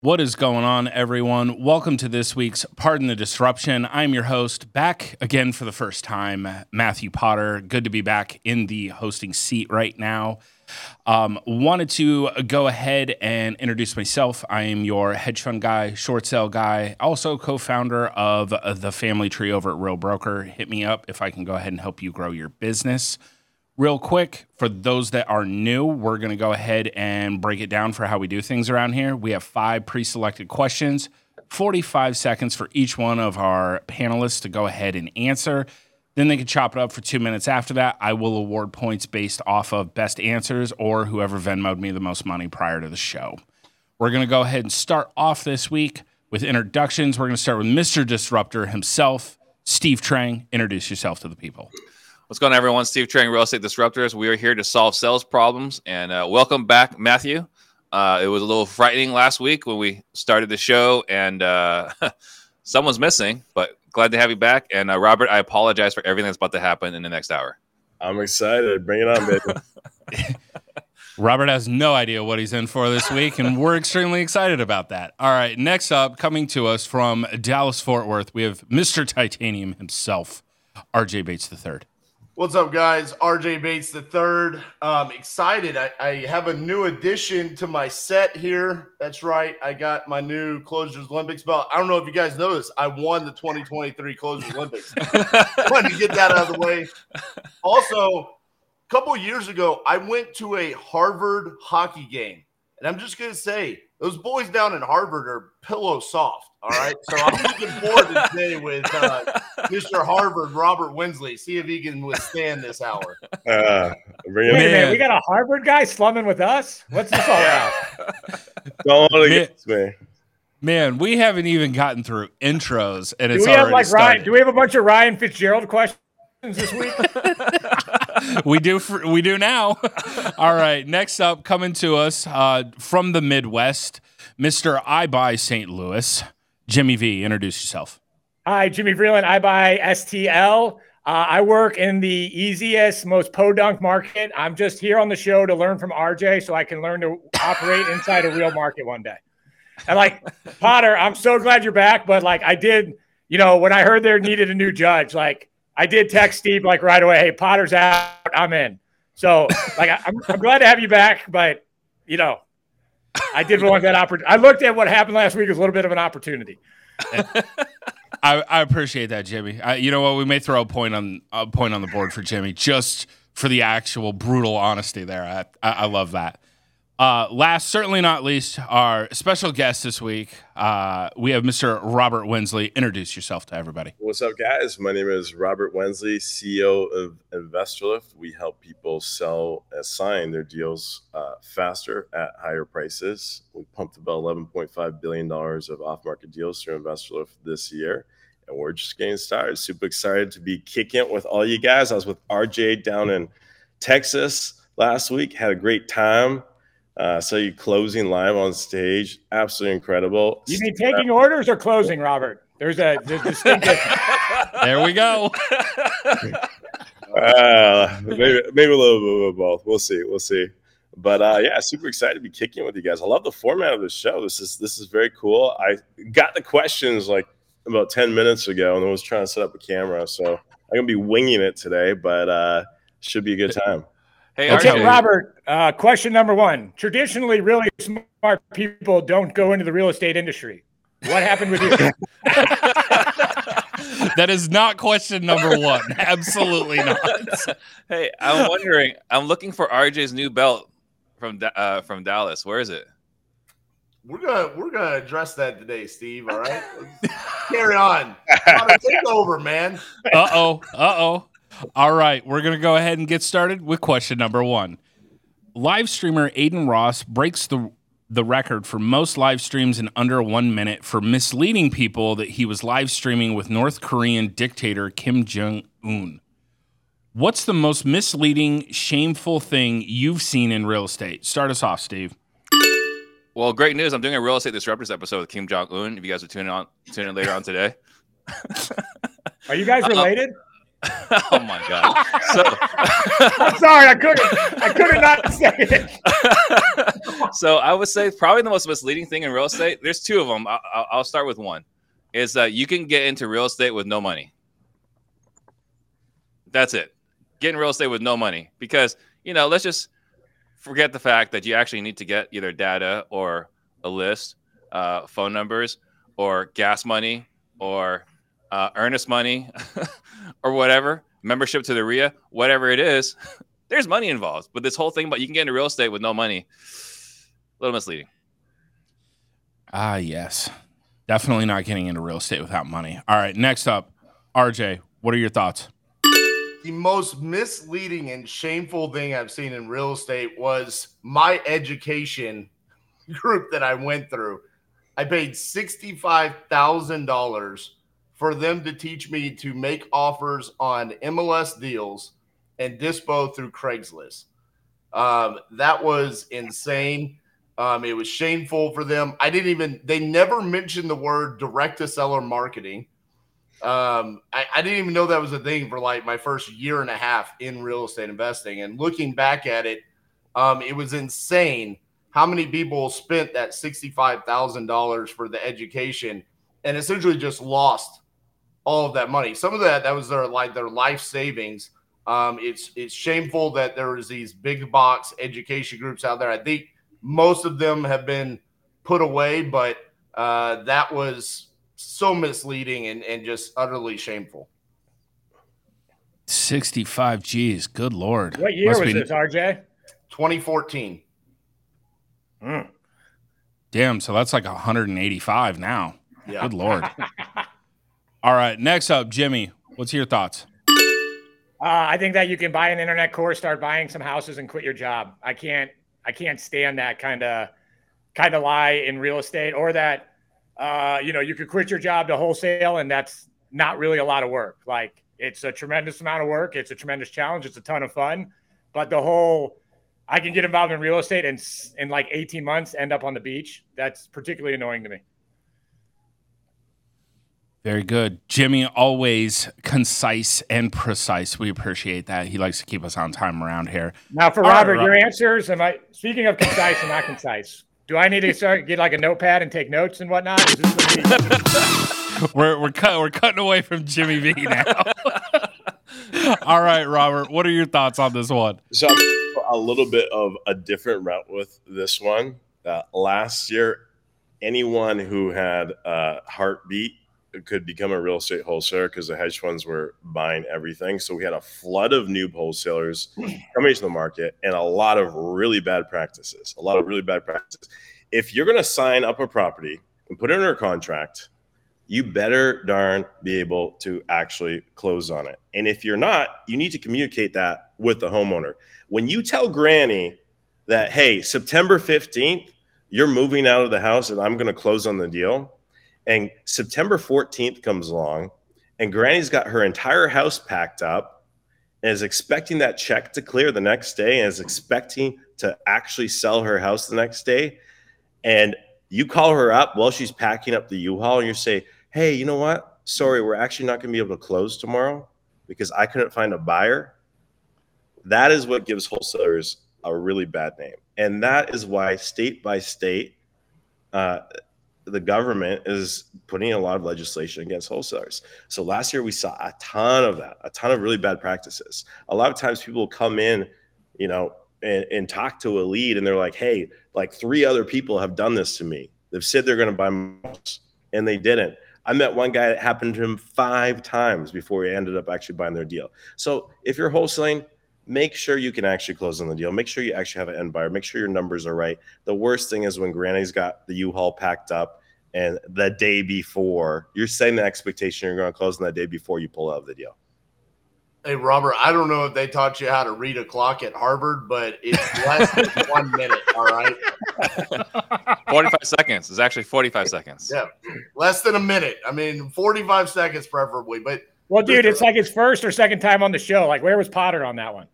What is going on, everyone? Welcome to this week's Pardon the Disruption. I'm your host, back again for the first time, Matthew Potter. Good to be back in the hosting seat right now. Um, wanted to go ahead and introduce myself. I am your hedge fund guy, short sale guy, also co founder of the family tree over at Real Broker. Hit me up if I can go ahead and help you grow your business. Real quick, for those that are new, we're going to go ahead and break it down for how we do things around here. We have five pre selected questions, 45 seconds for each one of our panelists to go ahead and answer. Then they can chop it up for two minutes after that. I will award points based off of best answers or whoever Venmoed me the most money prior to the show. We're going to go ahead and start off this week with introductions. We're going to start with Mr. Disruptor himself, Steve Trang. Introduce yourself to the people. What's going on, everyone? Steve Trang, Real Estate Disruptors. We are here to solve sales problems. And uh, welcome back, Matthew. Uh, it was a little frightening last week when we started the show, and uh, someone's missing, but glad to have you back. And uh, Robert, I apologize for everything that's about to happen in the next hour. I'm excited. Bring it on, baby. Robert has no idea what he's in for this week, and we're extremely excited about that. All right, next up, coming to us from Dallas Fort Worth, we have Mr. Titanium himself, RJ Bates III. What's up, guys? RJ Bates the third. Um, excited. I, I, have a new addition to my set here. That's right. I got my new Closures Olympics belt. I don't know if you guys know this. I won the 2023 Closures Olympics. Wanted to get that out of the way. Also, a couple years ago, I went to a Harvard hockey game, and I'm just gonna say those boys down in Harvard are pillow soft. All right. So I'm looking forward to today with uh, Mr. Harvard, Robert Wensley. See if he can withstand this hour. Uh, Wait a minute. We got a Harvard guy slumming with us? What's this all about? Don't want to get me. Man, we haven't even gotten through intros, and it's do we have like started. Ryan? Do we have a bunch of Ryan Fitzgerald questions this week? we do. For, we do now. All right. Next up, coming to us uh, from the Midwest, Mister I buy St. Louis. Jimmy V, introduce yourself. Hi, Jimmy Vreeland. I buy STL. Uh, I work in the easiest, most podunk market. I'm just here on the show to learn from RJ so I can learn to operate inside a real market one day. And like Potter, I'm so glad you're back. But like I did, you know, when I heard there needed a new judge, like I did text Steve like right away, hey, Potter's out, I'm in. So like I, I'm, I'm glad to have you back, but you know, I did want that opportunity. I looked at what happened last week as a little bit of an opportunity. I, I, appreciate that, Jimmy. I, you know what? We may throw a point on a point on the board for Jimmy just for the actual brutal honesty there. I, I, I love that. Uh, last, certainly not least, our special guest this week. Uh, we have Mr. Robert Wensley. Introduce yourself to everybody. What's up, guys? My name is Robert Wensley, CEO of InvestorLift. We help people sell and sign their deals uh, faster at higher prices. We pumped about $11.5 billion of off market deals through InvestorLift this year. And we're just getting started. Super excited to be kicking it with all you guys. I was with RJ down in Texas last week, had a great time uh, so you closing live on stage, absolutely incredible. You mean taking orders or closing, Robert? There's a there's distinct there we go. uh, maybe maybe a little bit of both. We'll see. We'll see. But uh, yeah, super excited to be kicking with you guys. I love the format of the show. This is this is very cool. I got the questions like about ten minutes ago, and I was trying to set up a camera, so I'm gonna be winging it today. But uh, should be a good time. Hey, okay, Robert. Uh, question number one: Traditionally, really smart people don't go into the real estate industry. What happened with you? that is not question number one. Absolutely not. hey, I'm wondering. I'm looking for RJ's new belt from uh, from Dallas. Where is it? We're gonna we're gonna address that today, Steve. All right, carry on. Take over, man. Uh oh. Uh oh. All right, we're going to go ahead and get started with question number one. Live streamer Adin Ross breaks the the record for most live streams in under one minute for misleading people that he was live streaming with North Korean dictator Kim Jong Un. What's the most misleading, shameful thing you've seen in real estate? Start us off, Steve. Well, great news! I'm doing a real estate disruptors episode with Kim Jong Un. If you guys are tuning on, tuning in later on today. are you guys uh, related? oh my god! So I'm sorry, I couldn't. I couldn't not say it. so I would say probably the most misleading thing in real estate. There's two of them. I'll, I'll start with one. Is that you can get into real estate with no money. That's it. Get in real estate with no money because you know. Let's just forget the fact that you actually need to get either data or a list, uh, phone numbers, or gas money, or uh, earnest money, or whatever, membership to the RIA, whatever it is. There's money involved, but this whole thing about you can get into real estate with no money, a little misleading. Ah, yes. Definitely not getting into real estate without money. All right, next up, RJ, what are your thoughts? the most misleading and shameful thing I've seen in real estate was my education group that I went through. I paid $65,000 for them to teach me to make offers on MLS deals and dispo through Craigslist. Um, that was insane. Um, it was shameful for them. I didn't even, they never mentioned the word direct to seller marketing. Um, I, I, didn't even know that was a thing for like my first year and a half in real estate investing. And looking back at it, um, it was insane how many people spent that $65,000 for the education and essentially just lost all of that money. Some of that, that was their like their life savings. Um, it's it's shameful that there was these big box education groups out there. I think most of them have been put away, but uh, that was so misleading and, and just utterly shameful. 65 G's. Good Lord. What year Must was be... this, RJ? 2014. Mm. Damn. So that's like 185 now. Yeah. Good Lord. All right. Next up, Jimmy, what's your thoughts? Uh, I think that you can buy an internet course, start buying some houses, and quit your job. I can't. I can't stand that kind of kind of lie in real estate, or that uh, you know, you could quit your job to wholesale, and that's not really a lot of work. Like it's a tremendous amount of work. It's a tremendous challenge. It's a ton of fun. But the whole, I can get involved in real estate and in like 18 months end up on the beach. That's particularly annoying to me. Very good. Jimmy, always concise and precise. We appreciate that. He likes to keep us on time around here. Now, for Robert, right, your answers, am I speaking of concise and not concise? Do I need to start get like a notepad and take notes and whatnot? we're we're cut, we're cutting away from Jimmy V now. All right, Robert, what are your thoughts on this one? So a little bit of a different route with this one. Uh, last year, anyone who had a heartbeat could become a real estate wholesaler because the hedge funds were buying everything. So we had a flood of new wholesalers hmm. coming to the market and a lot of really bad practices. A lot of really bad practices. If you're going to sign up a property and put it under a contract, you better darn be able to actually close on it. And if you're not, you need to communicate that with the homeowner. When you tell Granny that, hey, September 15th, you're moving out of the house and I'm going to close on the deal and September 14th comes along, and Granny's got her entire house packed up and is expecting that check to clear the next day and is expecting to actually sell her house the next day. And you call her up while she's packing up the U-Haul and you say, Hey, you know what? Sorry, we're actually not going to be able to close tomorrow because I couldn't find a buyer. That is what gives wholesalers a really bad name. And that is why state by state, uh, the government is putting a lot of legislation against wholesalers. So last year we saw a ton of that, a ton of really bad practices. A lot of times people come in, you know, and, and talk to a lead and they're like, hey, like three other people have done this to me. They've said they're going to buy and they didn't. I met one guy that happened to him five times before he ended up actually buying their deal. So if you're wholesaling, make sure you can actually close on the deal. Make sure you actually have an end buyer. Make sure your numbers are right. The worst thing is when Granny's got the U-Haul packed up and the day before you're setting the expectation you're going to close on that day before you pull out of the deal. Hey Robert, I don't know if they taught you how to read a clock at Harvard, but it's less than one minute. All right, forty-five seconds is actually forty-five seconds. Yeah, less than a minute. I mean, forty-five seconds preferably. But well, dude, it's like his first or second time on the show. Like, where was Potter on that one?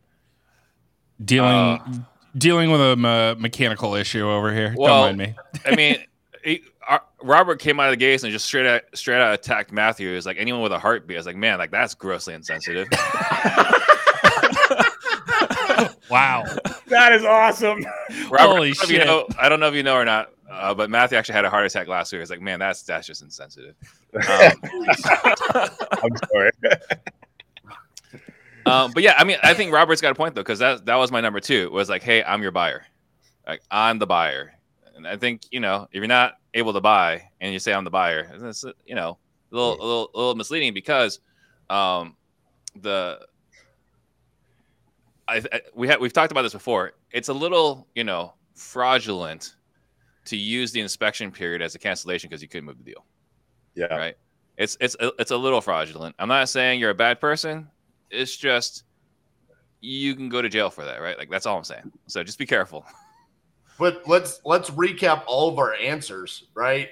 Dealing uh, dealing with a me- mechanical issue over here. Well, don't mind me. I mean our, Robert came out of the gates and just straight out straight out attacked Matthew. It was like anyone with a heartbeat. I was like, man, like that's grossly insensitive. Wow. That is awesome. Robert, Holy I don't know if shit. You know, I don't know if you know or not, uh, but Matthew actually had a heart attack last week. I was like, man, that's that's just insensitive. Um, I'm sorry. um, but yeah, I mean, I think Robert's got a point though, because that that was my number two. Was like, hey, I'm your buyer. Like, I'm the buyer, and I think you know, if you're not able to buy and you say I'm the buyer, it's you know, a little a little, a little misleading because um, the I, I we have we've talked about this before. It's a little you know fraudulent to use the inspection period as a cancellation because you couldn't move the deal Yeah. right? It's it's it's a little fraudulent. I'm not saying you're a bad person. It's just you can go to jail for that, right? Like that's all I'm saying. So just be careful. But let's let's recap all of our answers, right?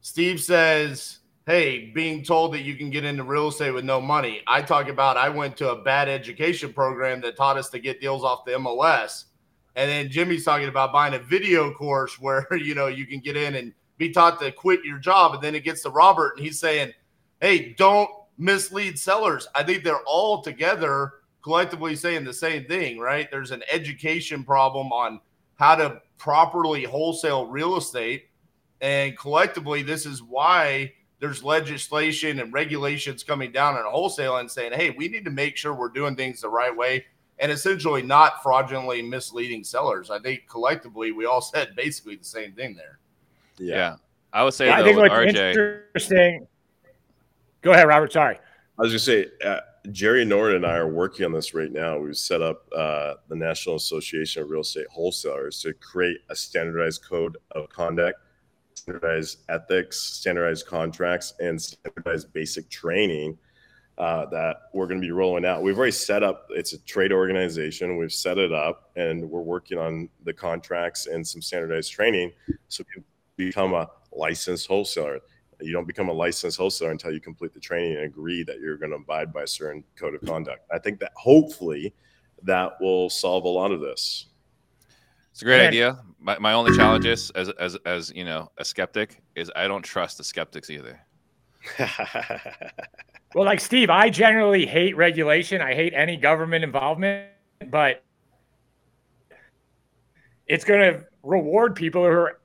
Steve says, "Hey, being told that you can get into real estate with no money." I talk about I went to a bad education program that taught us to get deals off the MLS. And then Jimmy's talking about buying a video course where, you know, you can get in and be taught to quit your job and then it gets to Robert and he's saying, "Hey, don't mislead sellers." I think they're all together collectively saying the same thing, right? There's an education problem on how to properly wholesale real estate. And collectively, this is why there's legislation and regulations coming down on wholesale and saying, hey, we need to make sure we're doing things the right way and essentially not fraudulently misleading sellers. I think collectively, we all said basically the same thing there. Yeah, Yeah. I would say I though, think what's RJ, interesting. Go ahead, Robert. Sorry. I was gonna say, uh, Jerry Norton and I are working on this right now. We've set up uh, the National Association of Real Estate Wholesalers to create a standardized code of conduct, standardized ethics, standardized contracts, and standardized basic training uh, that we're going to be rolling out. We've already set up. It's a trade organization. We've set it up, and we're working on the contracts and some standardized training, so you become a licensed wholesaler. You don't become a licensed wholesaler until you complete the training and agree that you're going to abide by a certain code of conduct. I think that hopefully that will solve a lot of this. it's a great Man. idea. My, my only challenge is, as as as you know, a skeptic is I don't trust the skeptics either. Well, like Steve, I generally hate regulation. I hate any government involvement, but it's going to reward people who are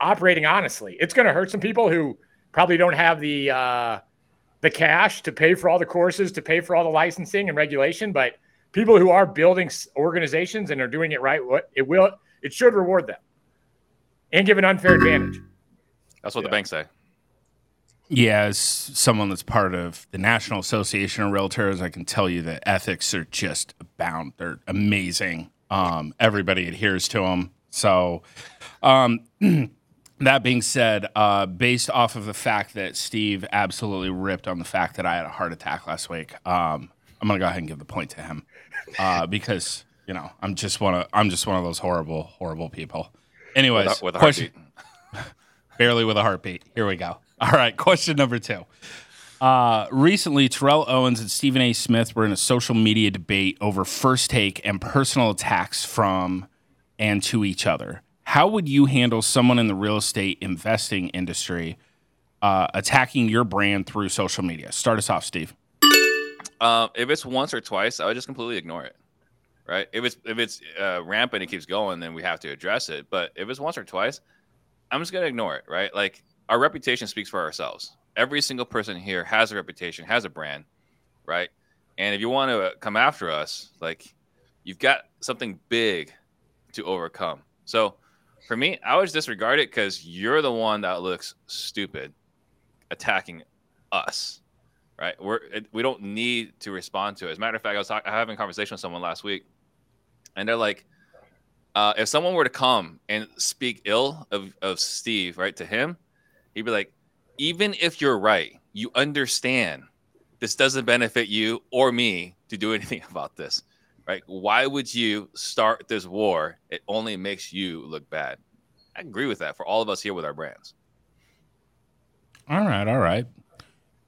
operating honestly. It's going to hurt some people who probably don't have the uh, the cash to pay for all the courses, to pay for all the licensing and regulation. But people who are building organizations and are doing it right, what it will, it should reward them and give an unfair advantage. That's what the banks say. Yeah, as someone that's part of the National Association of Realtors, I can tell you that ethics are just abound. They're amazing. Um, everybody adheres to them. So, um, that being said, uh, based off of the fact that Steve absolutely ripped on the fact that I had a heart attack last week, um, I'm gonna go ahead and give the point to him uh, because you know I'm just one of I'm just one of those horrible, horrible people. Anyways, With a, with a question- barely with a heartbeat. Here we go. All right, question number two. Uh, recently, Terrell Owens and Stephen A. Smith were in a social media debate over first take and personal attacks from and to each other. How would you handle someone in the real estate investing industry uh, attacking your brand through social media? Start us off, Steve. Um, if it's once or twice, I would just completely ignore it. Right? If it's if it's uh, rampant, it keeps going, then we have to address it. But if it's once or twice, I'm just gonna ignore it. Right? Like our reputation speaks for ourselves. Every single person here has a reputation, has a brand, right? And if you want to come after us, like you've got something big to overcome. So for me, I just disregard it because you're the one that looks stupid attacking us right? We're we don't need to respond to it. As a matter of fact, I was talk- having a conversation with someone last week, and they're like, uh, if someone were to come and speak ill of of Steve, right, to him, he'd be like, even if you're right, you understand this doesn't benefit you or me to do anything about this, right? Why would you start this war? It only makes you look bad. I agree with that for all of us here with our brands. All right, all right.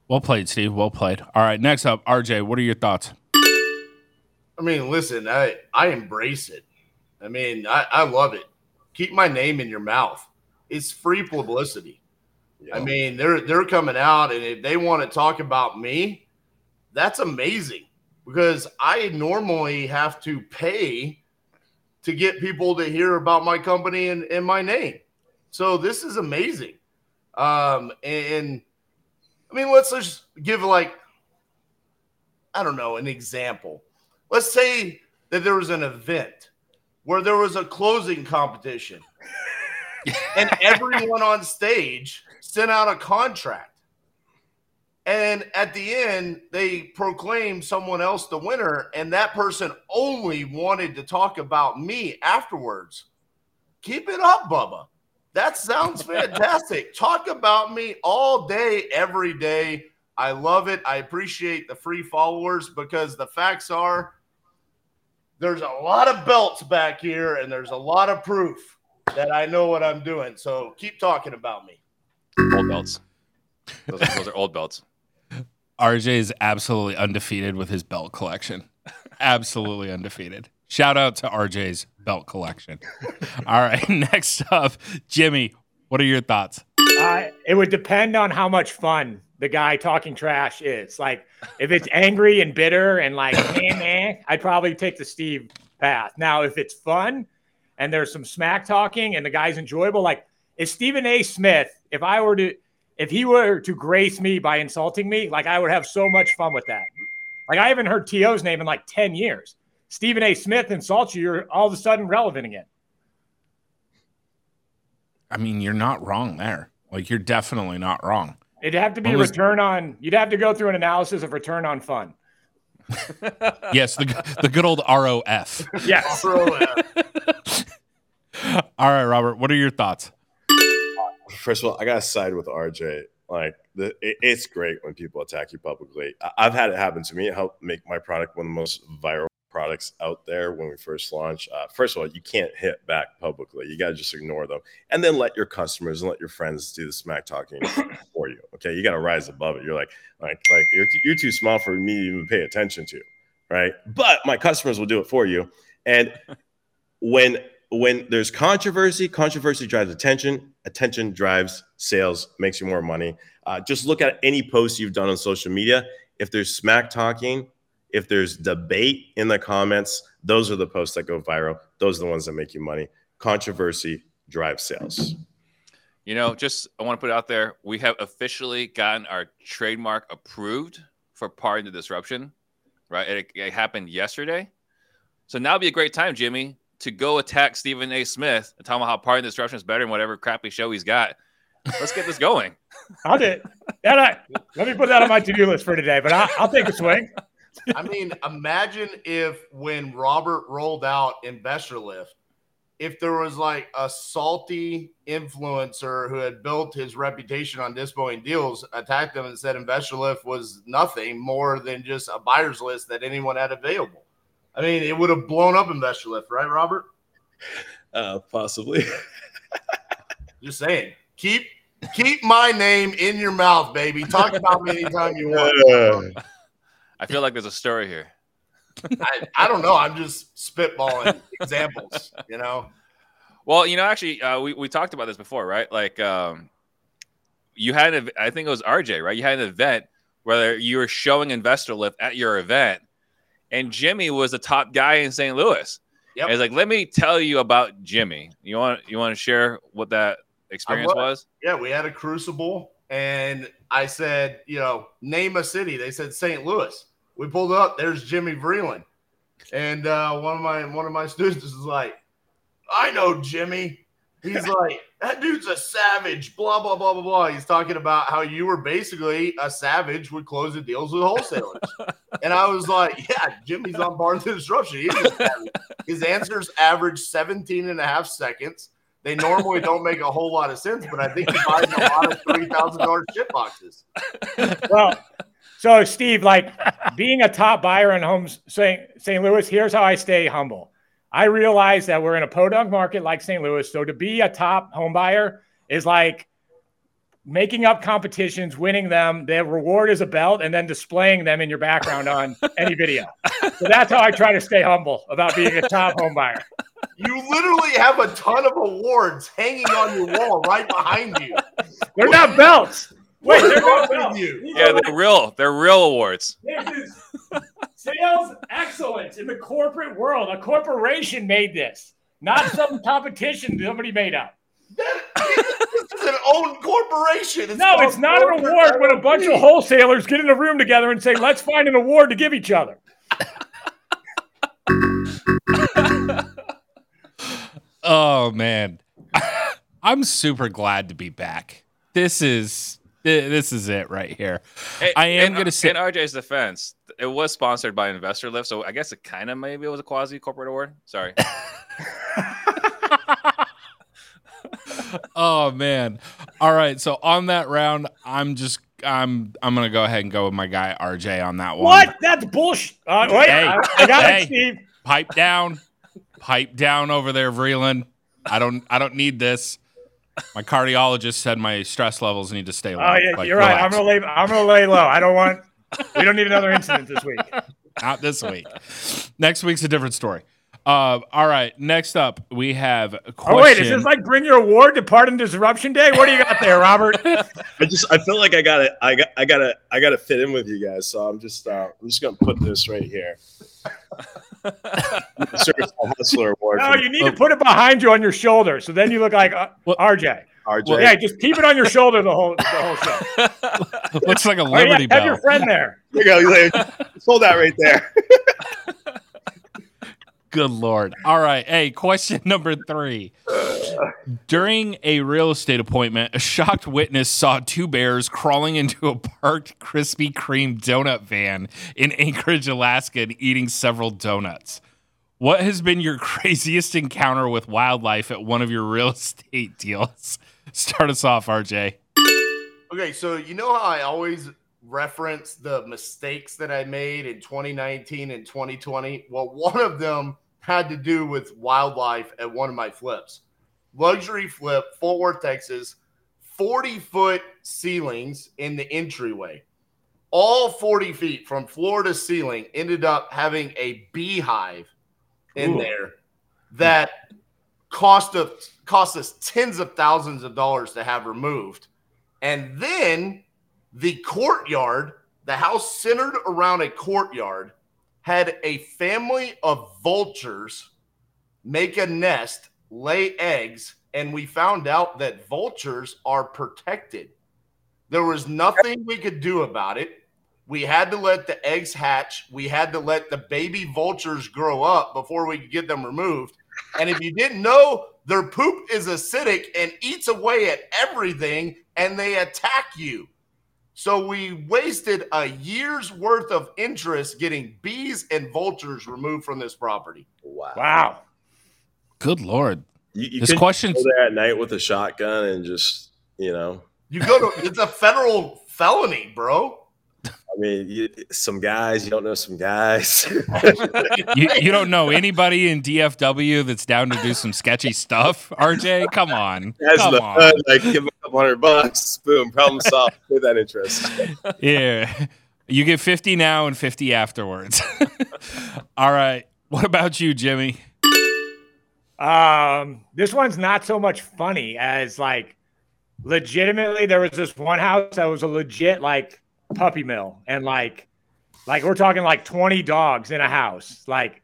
Well played, Steve. Well played. All right, next up, RJ. What are your thoughts? I mean, listen, I I embrace it. I mean, I, I love it. Keep my name in your mouth. It's free publicity. I mean, they're they're coming out, and if they want to talk about me, that's amazing because I normally have to pay to get people to hear about my company and, and my name. So this is amazing. Um, and I mean, let's just give like, I don't know, an example. Let's say that there was an event where there was a closing competition and everyone on stage sent out a contract. And at the end, they proclaimed someone else the winner, and that person only wanted to talk about me afterwards. Keep it up, Bubba. That sounds fantastic. Talk about me all day, every day. I love it. I appreciate the free followers because the facts are there's a lot of belts back here, and there's a lot of proof that I know what I'm doing. So keep talking about me. Old belts. Those, are- those are old belts. RJ is absolutely undefeated with his belt collection. absolutely undefeated. Shout out to RJ's belt collection. All right, next up, Jimmy. What are your thoughts? Uh, it would depend on how much fun the guy talking trash is. Like, if it's angry and bitter and like, man, man, I'd probably take the Steve path. Now, if it's fun and there's some smack talking and the guy's enjoyable, like, if Stephen A. Smith, if I were to, if he were to grace me by insulting me, like, I would have so much fun with that. Like, I haven't heard T.O.'s name in like 10 years. Stephen A. Smith insults you, you're all of a sudden relevant again. I mean, you're not wrong there. Like, you're definitely not wrong. It'd have to be a was- return on, you'd have to go through an analysis of return on fun. Yes, the the good old ROF. Yes. Throw it. All right, Robert. What are your thoughts? First of all, I gotta side with RJ. Like, the, it, it's great when people attack you publicly. I, I've had it happen to me. It helped make my product one of the most viral products out there when we first launched. Uh, first of all, you can't hit back publicly. You gotta just ignore them, and then let your customers and let your friends do the smack talking for you. Okay, you gotta rise above it. You're like, like, like you're, you're too small for me to even pay attention to, right? But my customers will do it for you, and when when there's controversy, controversy drives attention. Attention drives sales, makes you more money. Uh, just look at any post you've done on social media. If there's smack talking, if there's debate in the comments, those are the posts that go viral. Those are the ones that make you money. Controversy drives sales. You know, just I want to put it out there. We have officially gotten our trademark approved for Pardon the Disruption, right? It, it happened yesterday. So now would be a great time, Jimmy, to go attack Stephen A. Smith and tell him how Pardon the Disruption is better than whatever crappy show he's got. Let's get this going. I'll do it. That I, let me put that on my to-do list for today, but I'll, I'll take a swing. I mean, imagine if when Robert rolled out Investor Lift, if there was like a salty influencer who had built his reputation on dispoing deals, attacked them and said Investor Lift was nothing more than just a buyer's list that anyone had available. I mean, it would have blown up Investor Lift, right, Robert? Uh, possibly. Just saying. Keep keep my name in your mouth, baby. Talk about me anytime you want. I feel like there's a story here. I, I don't know. I'm just spitballing examples, you know. Well, you know, actually, uh, we, we talked about this before, right? Like, um, you had, an, I think it was RJ, right? You had an event where you were showing Investor Lift at your event, and Jimmy was the top guy in St. Louis. Yep. It's like, let me tell you about Jimmy. You want you want to share what that experience was? Yeah, we had a crucible, and I said, you know, name a city. They said St. Louis. We pulled up. There's Jimmy Vreeland, and uh, one of my one of my students is like, I know Jimmy. He's like, that dude's a savage. Blah blah blah blah blah. He's talking about how you were basically a savage with closing deals with wholesalers, and I was like, yeah, Jimmy's on Pardon the Disruption. He's. His answers average 17 and a half seconds. They normally don't make a whole lot of sense, but I think he buys a lot of three thousand dollar shit boxes. Well, so Steve, like being a top buyer in homes St. St. Louis, here's how I stay humble. I realize that we're in a podunk market like St. Louis. So to be a top home buyer is like making up competitions, winning them. The reward is a belt, and then displaying them in your background on any video. So that's how I try to stay humble about being a top home buyer. You literally have a ton of awards hanging on your wall right behind you. They're not belts. Wait, they're not with belts. you? Yeah, they're real. They're real awards. This is sales excellence in the corporate world. A corporation made this, not some competition somebody made up. That- this is an own corporation. It's No, it's not an award when a bunch of wholesalers get in a room together and say, let's find an award to give each other. Oh man, I'm super glad to be back. This is this is it right here. Hey, I am gonna say- in RJ's defense, it was sponsored by Investor Lift, so I guess it kind of maybe it was a quasi corporate award. Sorry. Oh man. All right. So on that round, I'm just I'm I'm gonna go ahead and go with my guy RJ on that one. What? That's bullshit. Uh, wait, Hey, I, I got hey. it, Steve. Pipe down. Pipe down over there, Vreeland. I don't I don't need this. My cardiologist said my stress levels need to stay low. Oh yeah, Like, you're right. I'm gonna lay. I'm gonna lay low. I don't want. We don't need another incident this week. Not this week. Next week's a different story. Uh, all right. Next up, we have a question. Oh wait, is this like bring your award to Pardon Disruption Day? What do you got there, Robert? I just I feel like I gotta I got I gotta I gotta fit in with you guys. So I'm just uh, I'm just gonna put this right here. Hustler Award. No, from you need to put it behind you on your shoulder, so then you look like uh, Well- RJ. RJ. Yeah, just keep it on your shoulder the whole the whole show. looks like a Oh, yeah, Liberty have your friend there. There you go. Like, hold that right there. Good lord. All right. Hey, question number three. During a real estate appointment, a shocked witness saw two bears crawling into a parked Krispy Kreme donut van in Anchorage, Alaska, and eating several donuts. What has been your craziest encounter with wildlife at one of your real estate deals? Start us off, RJ. Okay, so you know how I always reference the mistakes that I made in 2019 and 2020? Well, one of them had to do with wildlife at one of my flips. Luxury flip, Fort Worth, Texas, 40 foot ceilings in the entryway. All 40 feet from floor to ceiling ended up having a beehive in Ooh. there that cost us cost us tens of thousands of dollars to have removed. And then the courtyard, the house centered around a courtyard, had a family of vultures make a nest, lay eggs, and we found out that vultures are protected. There was nothing we could do about it. We had to let the eggs hatch. We had to let the baby vultures grow up before we could get them removed. And if you didn't know, their poop is acidic and eats away at everything and they attack you. So we wasted a year's worth of interest getting bees and vultures removed from this property. Wow. Wow. Good lord. You, you This could question's go there at night with a shotgun and just you know. You go to it's a federal felony, bro. I mean, you, some guys you don't know some guys. you, you don't know anybody in DFW that's down to do some sketchy stuff, RJ? Come on. Guys in Come the on. hood, like give them a couple hundred bucks, boom, problem solved. Pay that interest. Yeah. You get 50 now and 50 afterwards. All right. What about you, Jimmy? Um, this one's not so much funny as like legitimately there was this one house that was a legit like puppy mill. And like like we're talking like 20 dogs in a house. Like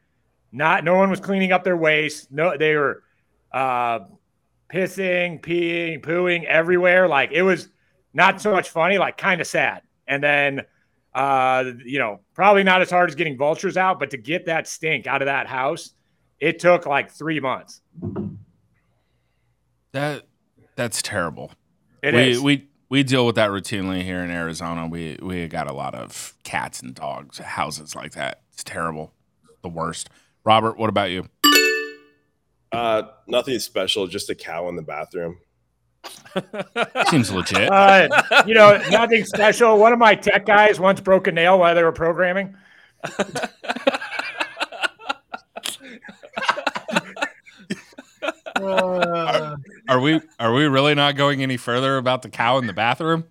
not no one was cleaning up their waste. No they were uh pissing peeing pooing everywhere. Like it was not so much funny like kind of sad. And then uh you know probably not as hard as getting vultures out but to get that stink out of that house it took like three months. That that's terrible. It we is. we we deal with that routinely here in Arizona. We we got a lot of cats and dogs, houses like that. It's terrible. The worst. Robert, what about you? Uh, nothing special, just a cow in the bathroom. Seems legit. Uh, you know, nothing special. One of my tech guys once broke a nail while they were programming. Are we are we really not going any further about the cow in the bathroom?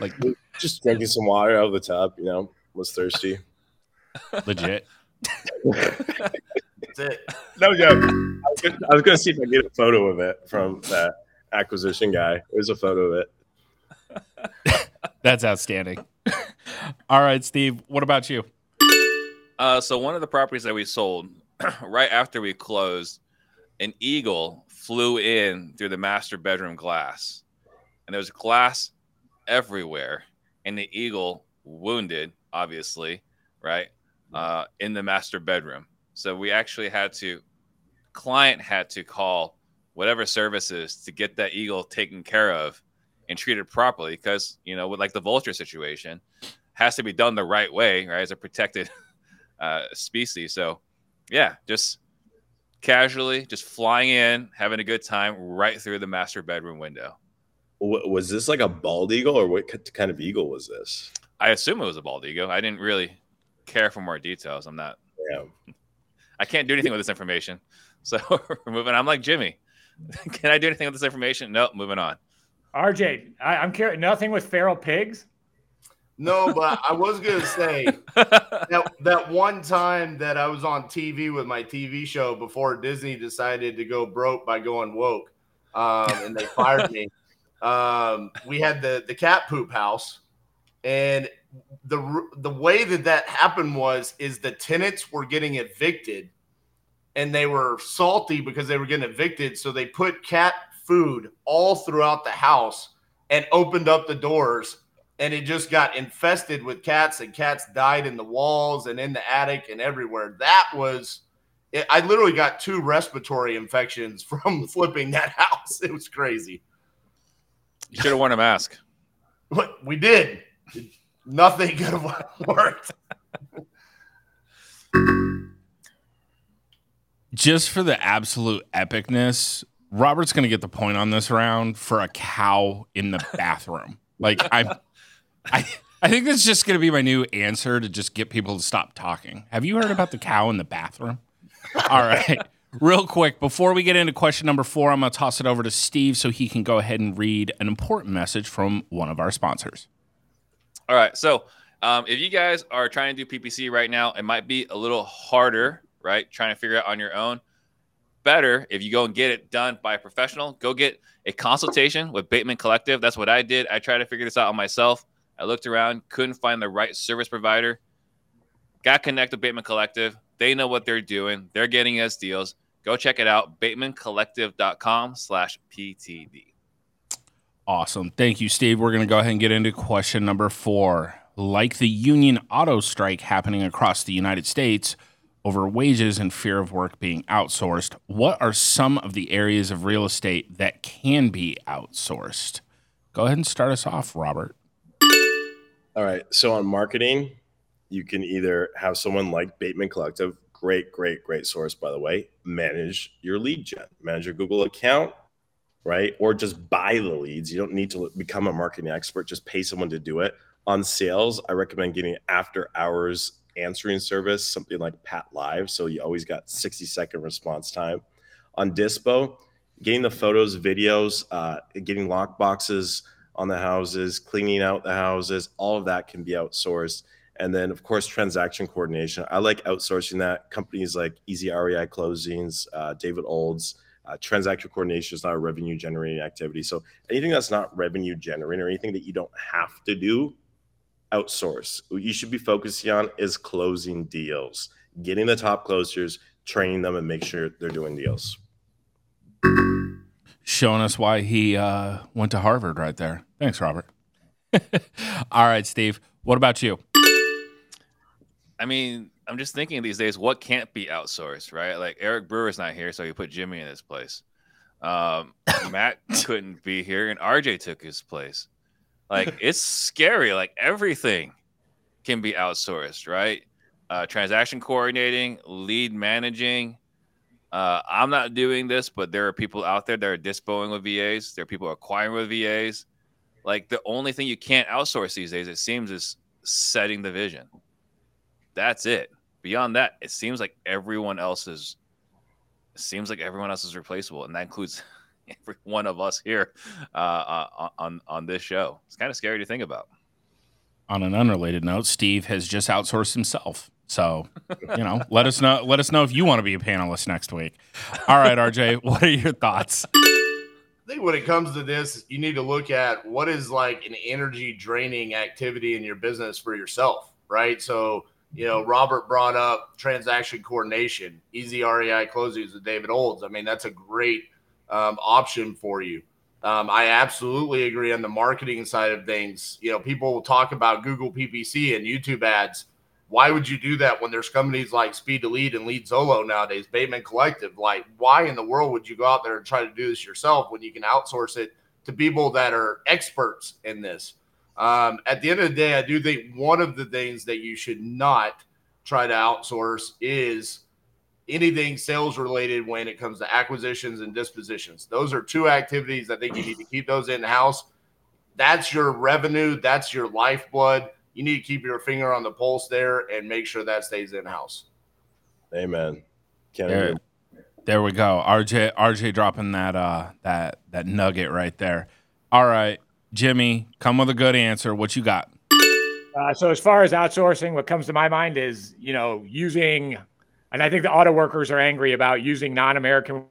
Like Just drinking some water out of the tub, you know, was thirsty. legit. That's it. No joke. I was, gonna, see if I get a photo of it from that acquisition guy. There's a photo of it. That's outstanding. All right, Steve. What about you? Uh, so one of the properties that we sold right after we closed, an eagle flew in through the master bedroom glass, and there was glass everywhere, and the eagle wounded, obviously, right, uh, in the master bedroom. So we actually had to, client had to call whatever services to get that eagle taken care of and treated properly because you know with like the vulture situation has to be done the right way right as a protected uh, species so yeah just casually just flying in having a good time right through the master bedroom window. Was this like a bald eagle or what kind of eagle was this? I assume it was a bald eagle. I didn't really care for more details. I'm not yeah i can't do anything with this information. So we're moving i'm like jimmy. Can i do anything with this information? No nope, moving on. RJ, I, am curious. Nothing with feral pigs. No, but I was gonna say that that one time that I was on TV with my TV show before Disney decided to go broke by going woke, um, and they fired me. Um, we had the the cat poop house, and the the way that that happened was is the tenants were getting evicted, and they were salty because they were getting evicted, so they put cat food all throughout the house and opened up the doors and it just got infested with cats and cats died in the walls and in the attic and everywhere. That was it, i literally got two respiratory infections from flipping that house. It was crazy. You should have worn a mask. We did. Nothing could have worked. Just for the absolute epicness Robert's going to get the point on this round for a cow in the bathroom. like I'm, I, I think that's just going to be my new answer to just get people to stop talking. Have you heard about the cow in the bathroom? All right. Real quick, before we get into question number four, I'm going to toss it over to Steve so he can go ahead and read an important message from one of our sponsors. All right. So, um, if you guys are trying to do PPC right now, it might be a little harder, right? Trying to figure out on your own better if you go and get it done by a professional. Go get a consultation with Bateman Collective. That's what I did. I tried to figure this out on myself. I looked around, couldn't find the right service provider. Got connected with Bateman Collective. They know what they're doing. They're getting us deals. Go check it out. BatemanCollective.com slash PTD. Awesome. Thank you, Steve. We're going to go ahead and get into question number four. Like the union auto strike happening across the United States – over wages and fear of work being outsourced, what are some of the areas of real estate that can be outsourced? Go ahead and start us off, Robert. All right. So on marketing, you can either have someone like Bateman Collective, great, great, great source, by the way, manage your lead gen, manage your Google account, right? Or just buy the leads. You don't need to become a marketing expert, just pay someone to do it. On sales, I recommend getting after hours answering service, something like Pat Live. So you always got 60 second response time. On Dispo, getting the photos, videos, uh, getting lock boxes on the houses, cleaning out the houses, all of that can be outsourced. And then, of course, transaction coordination. I like outsourcing that. Companies like Easy REI Closings, uh, David Olds, uh, transaction coordination is not a revenue generating activity. So anything that's not revenue generating or anything that you don't have to do, outsource. What you should be focusing on is closing deals, getting the top closers, training them, and make sure they're doing deals. Showing us why he uh, went to Harvard right there. Thanks, Robert. All right, Steve. What about you? I mean, I'm just thinking these days, what can't be outsourced, right? Like Eric Brewer's not here, so you put Jimmy in his place. Um, Matt couldn't be here, and RJ took his place. Like it's scary. Like everything can be outsourced, right? Uh, transaction coordinating, lead managing. Uh, I'm not doing this, but there are people out there that are dispoing with VAs. There are people acquiring with VAs. Like the only thing you can't outsource these days, it seems, is setting the vision. That's it. Beyond that, it seems like everyone else is. Seems like everyone else is replaceable, and that includes every one of us here uh, uh, on on this show. It's kind of scary to think about. On an unrelated note, Steve has just outsourced himself. So, you know, let us know. Let us know if you want to be a panelist next week. All right, RJ, what are your thoughts? I think when it comes to this, you need to look at what is like an energy draining activity in your business for yourself, right? So, you know, Robert brought up transaction coordination, easy REI closings with David Olds. I mean, that's a great um, option for you. Um, I absolutely agree on the marketing side of things. You know, people will talk about Google PPC and YouTube ads. Why would you do that when there's companies like Speed to Lead and Lead Zolo nowadays, Bateman Collective? Like, why in the world would you go out there and try to do this yourself when you can outsource it to people that are experts in this? Um, at the end of the day, I do think one of the things that you should not try to outsource is anything sales related when it comes to acquisitions and dispositions. Those are two activities I think you need to keep those in house. That's your revenue, that's your lifeblood. You need to keep your finger on the pulse there and make sure that stays in house. Amen. Can't there, there we go. RJ RJ dropping that uh that that nugget right there. All right, Jimmy, come with a good answer. What you got? Uh, so as far as outsourcing, what comes to my mind is you know using and I think the auto workers are angry about using non American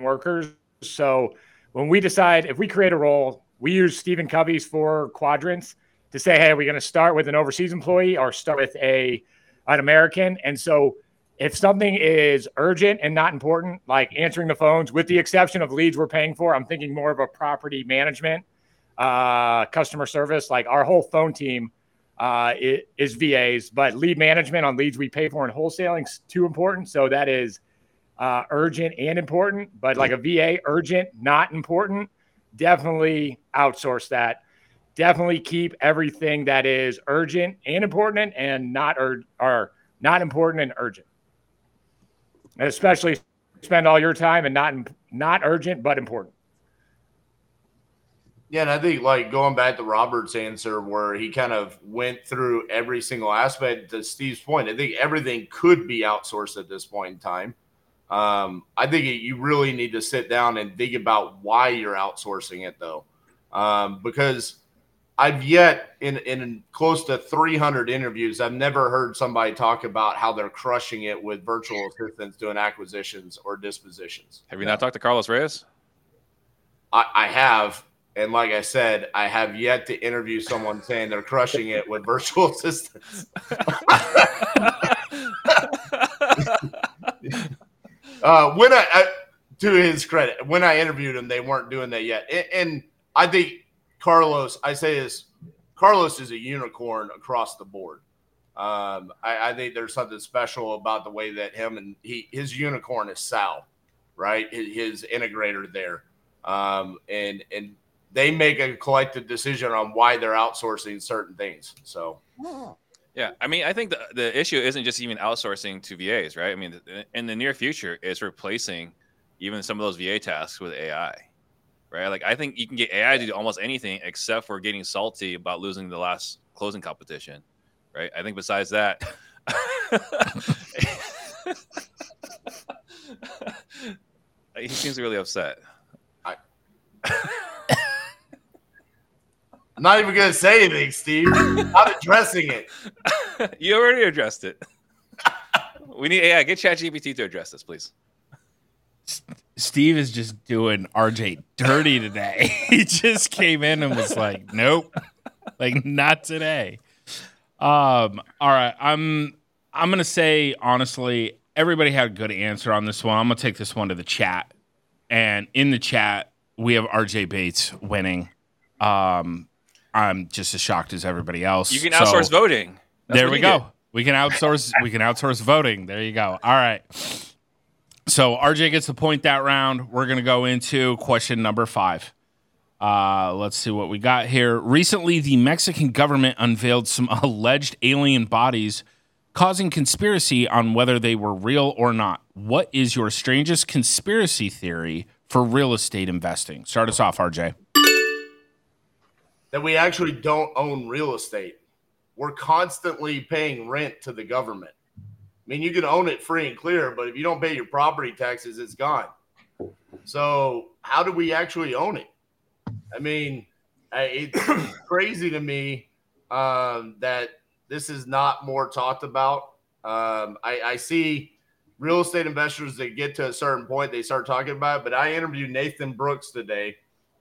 workers. So when we decide, if we create a role, we use Stephen Covey's four quadrants to say, hey, are we going to start with an overseas employee or start with a an American? And so if something is urgent and not important, like answering the phones, with the exception of leads we're paying for, I'm thinking more of a property management, uh, customer service. Like our whole phone team uh, is VAs, but lead management on leads we pay for in wholesaling is too important. So that is uh, urgent and important, but like a VA, urgent, not important. Definitely outsource that. Definitely keep everything that is urgent and important and not or not important and urgent. And especially spend all your time and not not urgent but important. Yeah, and I think like going back to Robert's answer, where he kind of went through every single aspect. To Steve's point, I think everything could be outsourced at this point in time. Um, I think you really need to sit down and think about why you're outsourcing it, though, um, because I've yet in in close to 300 interviews, I've never heard somebody talk about how they're crushing it with virtual assistants doing acquisitions or dispositions. Have you not talked to Carlos Reyes? I, I have, and like I said, I have yet to interview someone saying they're crushing it with virtual assistants. uh, when I, I, to his credit, when I interviewed him, they weren't doing that yet. And, and I think Carlos, I say this, Carlos is a unicorn across the board. Um, I, I, think there's something special about the way that him and he, his unicorn is Sal, right? His, his integrator there. Um, and, and they make a collective decision on why they're outsourcing certain things. So, yeah, I mean, I think the, the issue isn't just even outsourcing to VAs, right? I mean, in the near future, it's replacing even some of those VA tasks with AI, right? Like, I think you can get AI to do almost anything except for getting salty about losing the last closing competition, right? I think besides that, he seems really upset. I. I'm not even gonna say anything, Steve. I'm not addressing it. you already addressed it. we need AI. Get ChatGPT to address this, please. Steve is just doing RJ dirty today. he just came in and was like, "Nope, like not today." Um. All right. I'm. I'm gonna say honestly, everybody had a good answer on this one. I'm gonna take this one to the chat, and in the chat we have RJ Bates winning. Um, I'm just as shocked as everybody else. You can outsource so, voting. That's there we go. We can outsource. we can outsource voting. There you go. All right. So RJ gets the point that round. We're gonna go into question number five. Uh, let's see what we got here. Recently, the Mexican government unveiled some alleged alien bodies, causing conspiracy on whether they were real or not. What is your strangest conspiracy theory for real estate investing? Start us off, RJ that we actually don't own real estate. We're constantly paying rent to the government. Mean, you can own it free and clear, but if you don't pay your property taxes, it's gone. So, how do we actually own it? I mean, it's crazy to me um, that this is not more talked about. Um, I, I see real estate investors that get to a certain point, they start talking about it. But I interviewed Nathan Brooks today,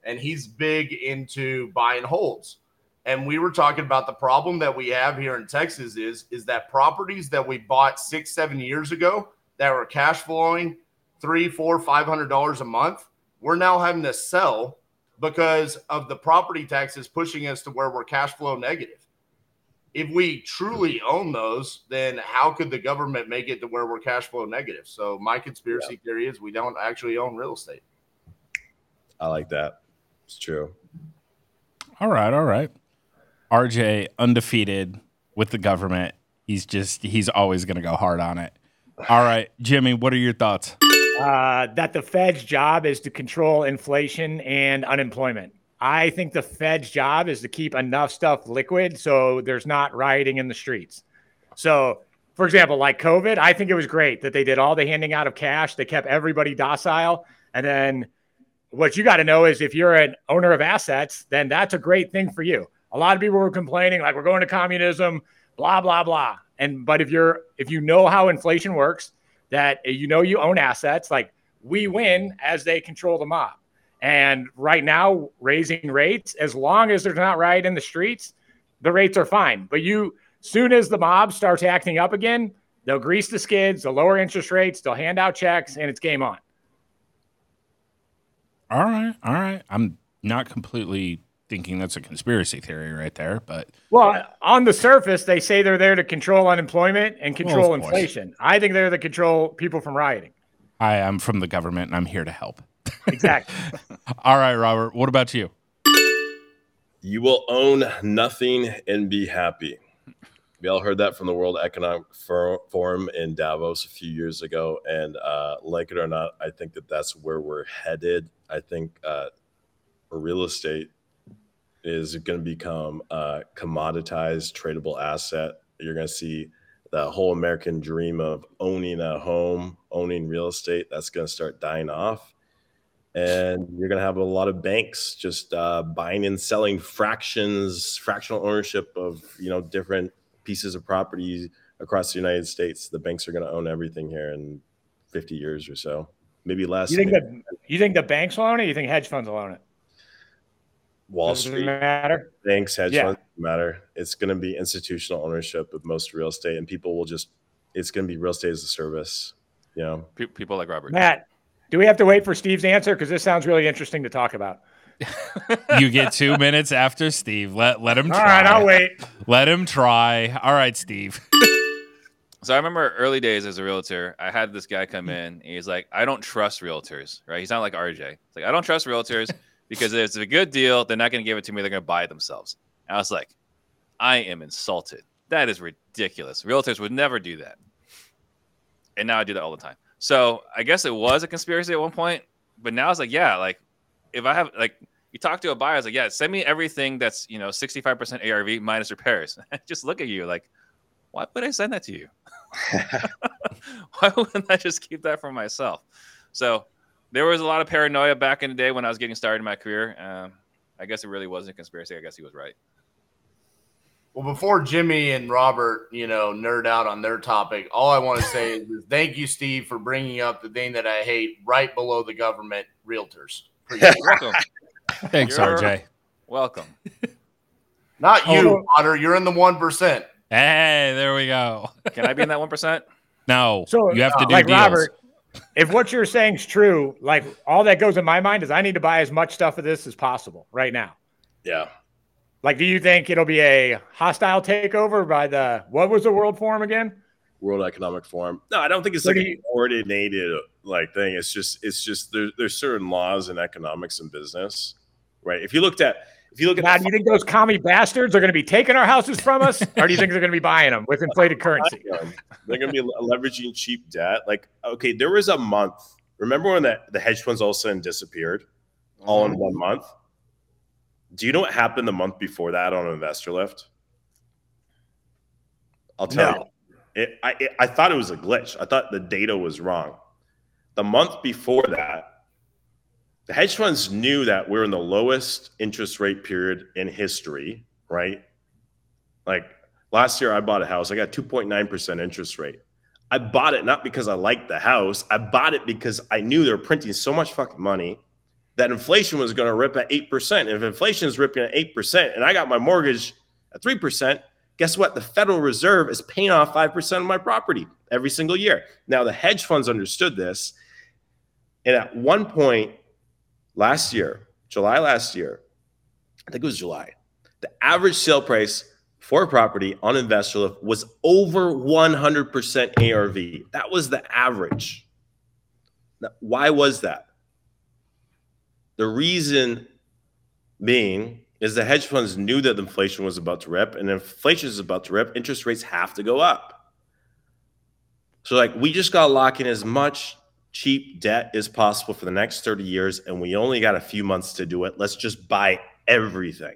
and he's big into buying holds. And we were talking about the problem that we have here in Texas is, is that properties that we bought six, seven years ago that were cash flowing three, four, five hundred dollars a month, we're now having to sell because of the property taxes pushing us to where we're cash flow negative if we truly own those, then how could the government make it to where we're cash flow negative? So my conspiracy yeah. theory is we don't actually own real estate. I like that. It's true. All right, all right. RJ undefeated with the government. He's just he's always going to go hard on it. All right, Jimmy, what are your thoughts? Uh, that the Fed's job is to control inflation and unemployment. I think the Fed's job is to keep enough stuff liquid so there's not rioting in the streets. So, for example, like COVID, I think it was great that they did all the handing out of cash. They kept everybody docile. And then what you got to know is if you're an owner of assets, then that's a great thing for you. A lot of people were complaining like we're going to communism, blah blah blah. And but if you're if you know how inflation works, that eh, you know you own assets, like we win as they control the mob. And right now, raising rates, as long as there's not riot in the streets, the rates are fine. But you, soon as the mob starts acting up again, they'll grease the skids, they'll lower interest rates, they'll hand out checks, and it's game on. All right, all right. I'm not completely thinking that's a conspiracy theory right there, but well, on the surface, they say they're there to control unemployment and control well, inflation. I think they're to control people from rioting. Hi, I'm from the government, and I'm here to help. Exactly. All right, Robert. What about you? You will own nothing and be happy. We all heard that from the World Economic Forum in Davos a few years ago, and uh, like it or not, I think that that's where we're headed. I think uh, real estate is going to become a commoditized, tradable asset. You're going to see the whole American dream of owning a home, owning real estate. That's going to start dying off and you're going to have a lot of banks just uh, buying and selling fractions, fractional ownership of you know different pieces of property across the United States. The banks are going to own everything here in 50 years or so, maybe less. You think you think the banks will own it? you think hedge funds will own it? Wall Does Street matter. Banks, hedge yeah. funds matter. It's going to be institutional ownership of most real estate, and people will just. It's going to be real estate as a service. You know, people like Robert. Matt, do we have to wait for Steve's answer? Because this sounds really interesting to talk about. you get two minutes after Steve. Let let him try. All right, I'll wait. Let him try. All right, Steve. so I remember early days as a realtor, I had this guy come in. he's like, I don't trust realtors, right? He's not like RJ. It's like, I don't trust realtors because if it's a good deal, they're not going to give it to me. They're going to buy it themselves. And I was like, I am insulted. That is ridiculous. Realtors would never do that. And now I do that all the time. So I guess it was a conspiracy at one point, but now it's like, yeah, like if I have like you talk to a buyer, it's like, yeah, send me everything that's you know 65% ARV minus repairs. just look at you like, why would I send that to you? why wouldn't I just keep that for myself? So there was a lot of paranoia back in the day when I was getting started in my career. Um, I guess it really wasn't a conspiracy. I guess he was right. Well, before Jimmy and Robert, you know, nerd out on their topic, all I want to say is, is thank you, Steve, for bringing up the thing that I hate right below the government realtors. welcome. Thanks, You're RJ. Welcome. Not you, oh. Potter. You're in the one percent. Hey, there we go. Can I be in that one percent? No. So you have to do like deals. Robert. If what you're saying is true, like all that goes in my mind is I need to buy as much stuff of this as possible right now. Yeah. Like, do you think it'll be a hostile takeover by the what was the World Forum again? World Economic Forum. No, I don't think it's like a coordinated like thing. It's just it's just there, there's certain laws in economics and business, right? If you looked at if you look at now, do you think those commie bastards are going to be taking our houses from us, or do you think they're going to be buying them with inflated currency? They're going to be leveraging cheap debt. Like, okay, there was a month. Remember when the, the hedge funds all of a sudden disappeared, all in mm-hmm. one month? Do you know what happened the month before that on Investor Lift? I'll tell no. you. It, I, it, I thought it was a glitch. I thought the data was wrong. The month before that, the hedge funds knew that we're in the lowest interest rate period in history, right? Like Last year, I bought a house. I got 2.9% interest rate. I bought it not because I liked the house. I bought it because I knew they were printing so much fucking money that inflation was going to rip at 8%. If inflation is ripping at 8% and I got my mortgage at 3%, guess what? The Federal Reserve is paying off 5% of my property every single year. Now, the hedge funds understood this. And at one point last year, July last year, I think it was July, the average sale price for a property on InvestorLift was over 100% ARV. That was the average. Now, why was that? The reason being is the hedge funds knew that inflation was about to rip, and inflation is about to rip, interest rates have to go up. So, like, we just got to lock in as much cheap debt is possible for the next 30 years, and we only got a few months to do it. Let's just buy everything.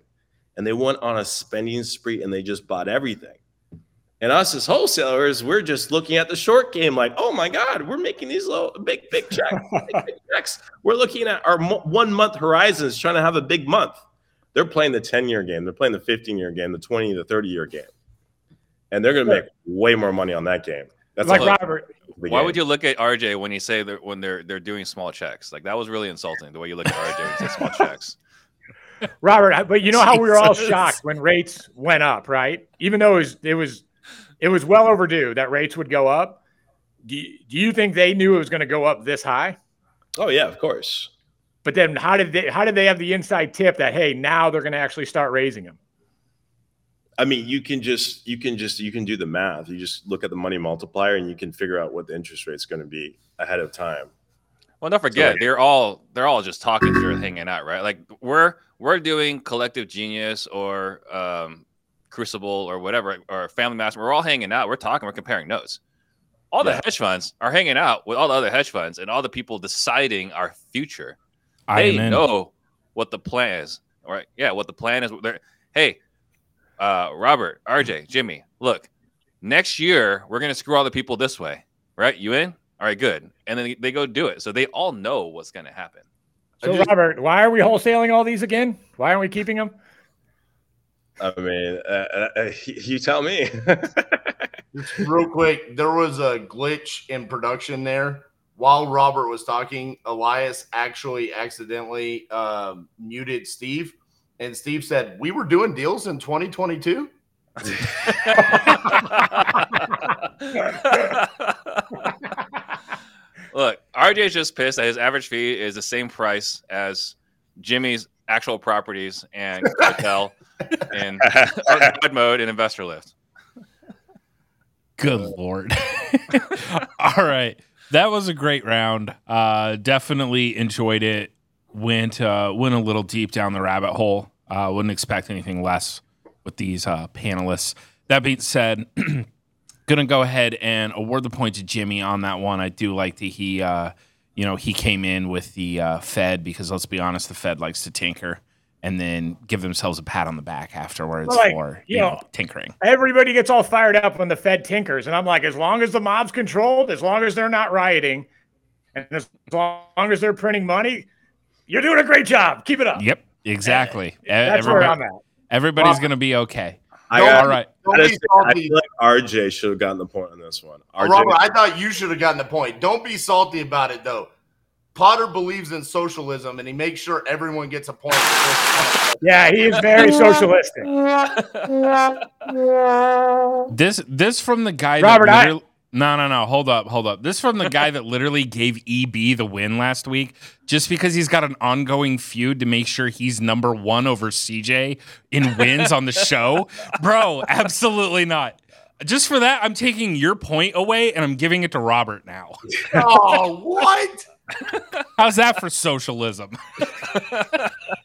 And they went on a spending spree and they just bought everything. And us as wholesalers, we're just looking at the short game, like, oh my God, we're making these little big, big checks. big, big checks. We're looking at our one month horizons, trying to have a big month. They're playing the 10 year game, they're playing the 15 year game, the 20, the 30 year game. And they're going to make way more money on that game. That's like Robert. Why game. would you look at RJ when you say that when they're they're doing small checks? Like that was really insulting. The way you look at RJ and say small checks. Robert, but you know how we were all shocked when rates went up, right? Even though it was it was it was well overdue that rates would go up. Do you, do you think they knew it was going to go up this high? Oh yeah, of course. But then how did they how did they have the inside tip that hey, now they're going to actually start raising them? I mean, you can just you can just you can do the math. You just look at the money multiplier and you can figure out what the interest rate is going to be ahead of time. Well, don't forget, so, they're all they're all just talking through and hanging out, right? Like we're we're doing collective genius or um, crucible or whatever or family master. We're all hanging out. We're talking. We're comparing notes. All the yeah. hedge funds are hanging out with all the other hedge funds and all the people deciding our future. I they know what the plan is, right? Yeah, what the plan is. They're, hey, uh, Robert, RJ, Jimmy, look, next year we're gonna screw all the people this way, right? You in? All right, good. And then they go do it. So they all know what's gonna happen. So, just, Robert, why are we wholesaling all these again? Why aren't we keeping them? I mean, uh, uh, uh you tell me. Real quick, there was a glitch in production there. While Robert was talking, Elias actually accidentally um, muted Steve, and Steve said, "We were doing deals in 2022." Look, RJ's just pissed that his average fee is the same price as Jimmy's actual properties and hotel in God mode and InvestorLift. Good lord! All right, that was a great round. Uh, definitely enjoyed it. Went uh, went a little deep down the rabbit hole. Uh, wouldn't expect anything less with these uh, panelists. That being said, gonna go ahead and award the point to Jimmy on that one. I do like that he, uh, you know, he came in with the uh, Fed because let's be honest, the Fed likes to tinker and then give themselves a pat on the back afterwards like, for you, know, know, tinkering. Everybody gets all fired up when the Fed tinkers, and I'm like, as long as the mob's controlled, as long as they're not rioting, and as long as they're printing money, you're doing a great job. Keep it up. Yep, exactly. Eh, that's Everybody, where I'm at. Everybody's going to be okay. I got, all right. I, say, I feel like RJ should have gotten the point on this one. RJ, Robert, I thought you should have gotten the point. Don't be salty about it, though. Potter believes in socialism, and he makes sure everyone gets a point. yeah, he is very socialistic. this this from the guy Robert, that I, no, no, no. Hold up, hold up. This from the guy that literally gave EB the win last week, just because he's got an ongoing feud to make sure he's number one over CJ in wins on the show. Bro, absolutely not. Just for that, I'm taking your point away and I'm giving it to Robert now. oh, what? How's that for socialism?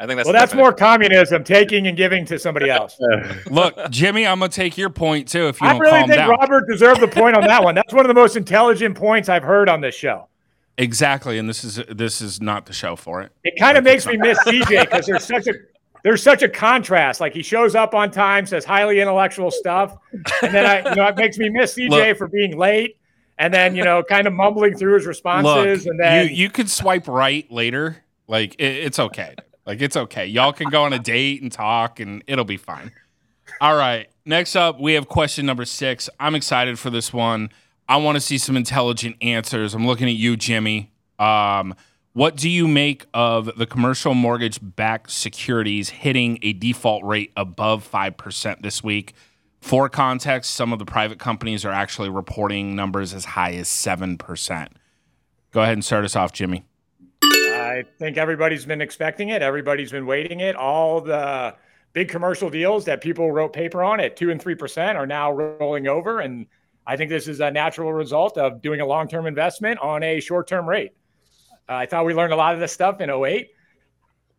I think that's well. That's more communism, taking and giving to somebody else. Look, Jimmy, I'm gonna take your point too. If you I really think down. Robert deserved the point on that one. That's one of the most intelligent points I've heard on this show. Exactly, and this is this is not the show for it. It kind of makes me miss CJ because there's such a there's such a contrast. Like he shows up on time, says highly intellectual stuff, and then I, you know, it makes me miss CJ Look, for being late, and then you know, kind of mumbling through his responses. Look, and then you you could swipe right later. Like it, it's okay. Like it's okay. Y'all can go on a date and talk, and it'll be fine. All right. Next up, we have question number six. I'm excited for this one. I want to see some intelligent answers. I'm looking at you, Jimmy. Um, what do you make of the commercial mortgage backed securities hitting a default rate above 5% this week? For context, some of the private companies are actually reporting numbers as high as 7%. Go ahead and start us off, Jimmy. I think everybody's been expecting it. Everybody's been waiting it. All the big commercial deals that people wrote paper on at two and three percent are now rolling over, and I think this is a natural result of doing a long-term investment on a short-term rate. Uh, I thought we learned a lot of this stuff in 08.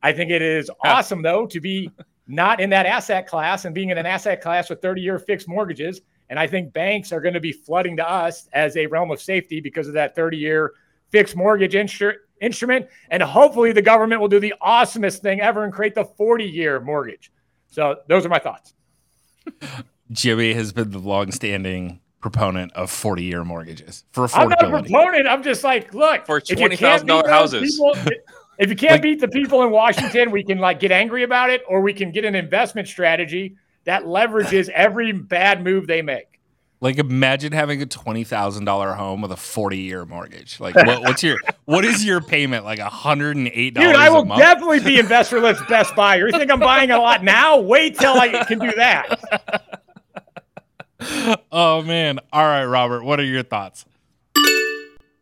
I think it is awesome though to be not in that asset class and being in an asset class with 30-year fixed mortgages. And I think banks are going to be flooding to us as a realm of safety because of that 30-year fixed mortgage insur- instrument. And hopefully the government will do the awesomest thing ever and create the 40-year mortgage. So those are my thoughts. Jimmy has been the long-standing proponent of 40-year mortgages for affordability. I'm not a proponent. I'm just like, look, For if you can't $20,000 beat those houses. people- if you can't Like- beat the people in Washington, we can like get angry about it, or we can get an investment strategy that leverages every bad move they make. Like imagine having a twenty thousand dollar home with a forty year mortgage. Like what, what's your what is your payment? Like hundred and eight dollars Dude, I a will month. definitely be InvestorLift best buyer. You think I'm buying a lot now? Wait till I can do that. oh man! All right, Robert. What are your thoughts?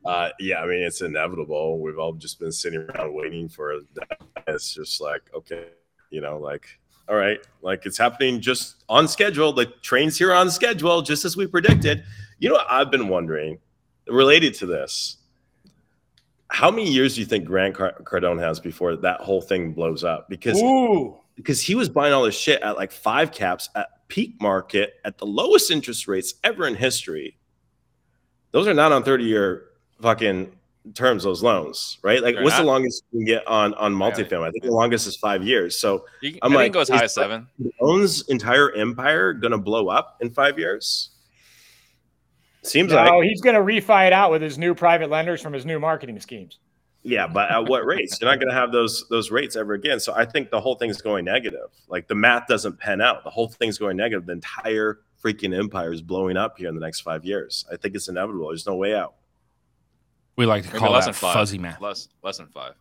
Uh, yeah, I mean it's inevitable. We've all just been sitting around waiting for that. It's just like okay, you know, like all right, like it's happening just on schedule. The train's here on schedule, just as we predicted. You know, what I've been wondering, related to this, how many years do you think Grant Car- Cardone has before that whole thing blows up? Because Ooh. because he was buying all this shit at like five caps at peak market at the lowest interest rates ever in history. Those are not on 30 year fucking terms, those loans, right? Like, They're what's the longest you can get on, on multifamily? I think the longest is five years. So, You, I'm I like, think it goes high as that- seven. Loan's entire empire gonna blow up in five years? Seems No, like, he's going to refi it out with his new private lenders from his new marketing schemes. yeah, but at what rates? You're not gonna have those those rates ever again. So I think the whole thing's going negative. Like the math doesn't pen out. The whole thing's going negative. The entire freaking empire is blowing up here in the next five years. I think it's inevitable. There's no way out. We like to Maybe call less that than five. fuzzy math. Less less than five.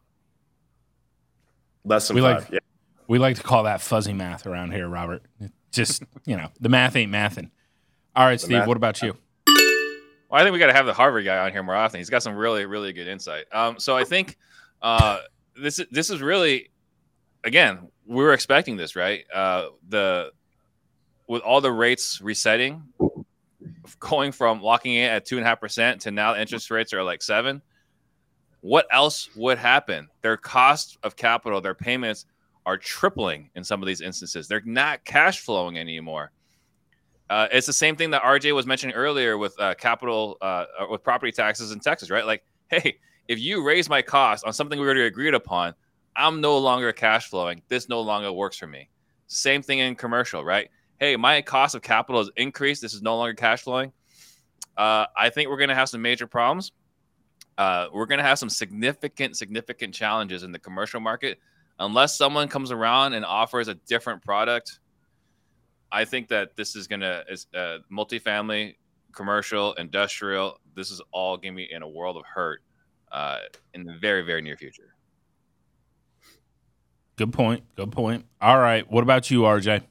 Less than We five. like- yeah. We like to call that fuzzy math around here, Robert. Just you know, the math ain't mathing. All right, Steve. math- What about you? Well, I think we got to have the Harvard guy on here more often. He's got some really, really good insight. Um, so I think uh, this is this is really, again, we were expecting this, right? Uh, the with all the rates resetting, going from locking in at two and a half percent to now interest rates are like seven. What else would happen? Their cost of capital, their payments are tripling in some of these instances. They're not cash flowing anymore. Uh, it's the same thing that RJ was mentioning earlier with uh, capital, uh, with property taxes in Texas, right? Like, hey, if you raise my cost on something we already agreed upon, I'm no longer cash flowing. This no longer works for me. Same thing in commercial, right? Hey, my cost of capital has increased. This is no longer cash flowing. Uh, I think we're going to have some major problems. Uh, we're going to have some significant, significant challenges in the commercial market unless someone comes around and offers a different product I think that this is gonna is uh, multifamily, commercial, industrial. This is all gonna be in a world of hurt uh, in the very very near future. Good point. Good point. All right. What about you, RJ?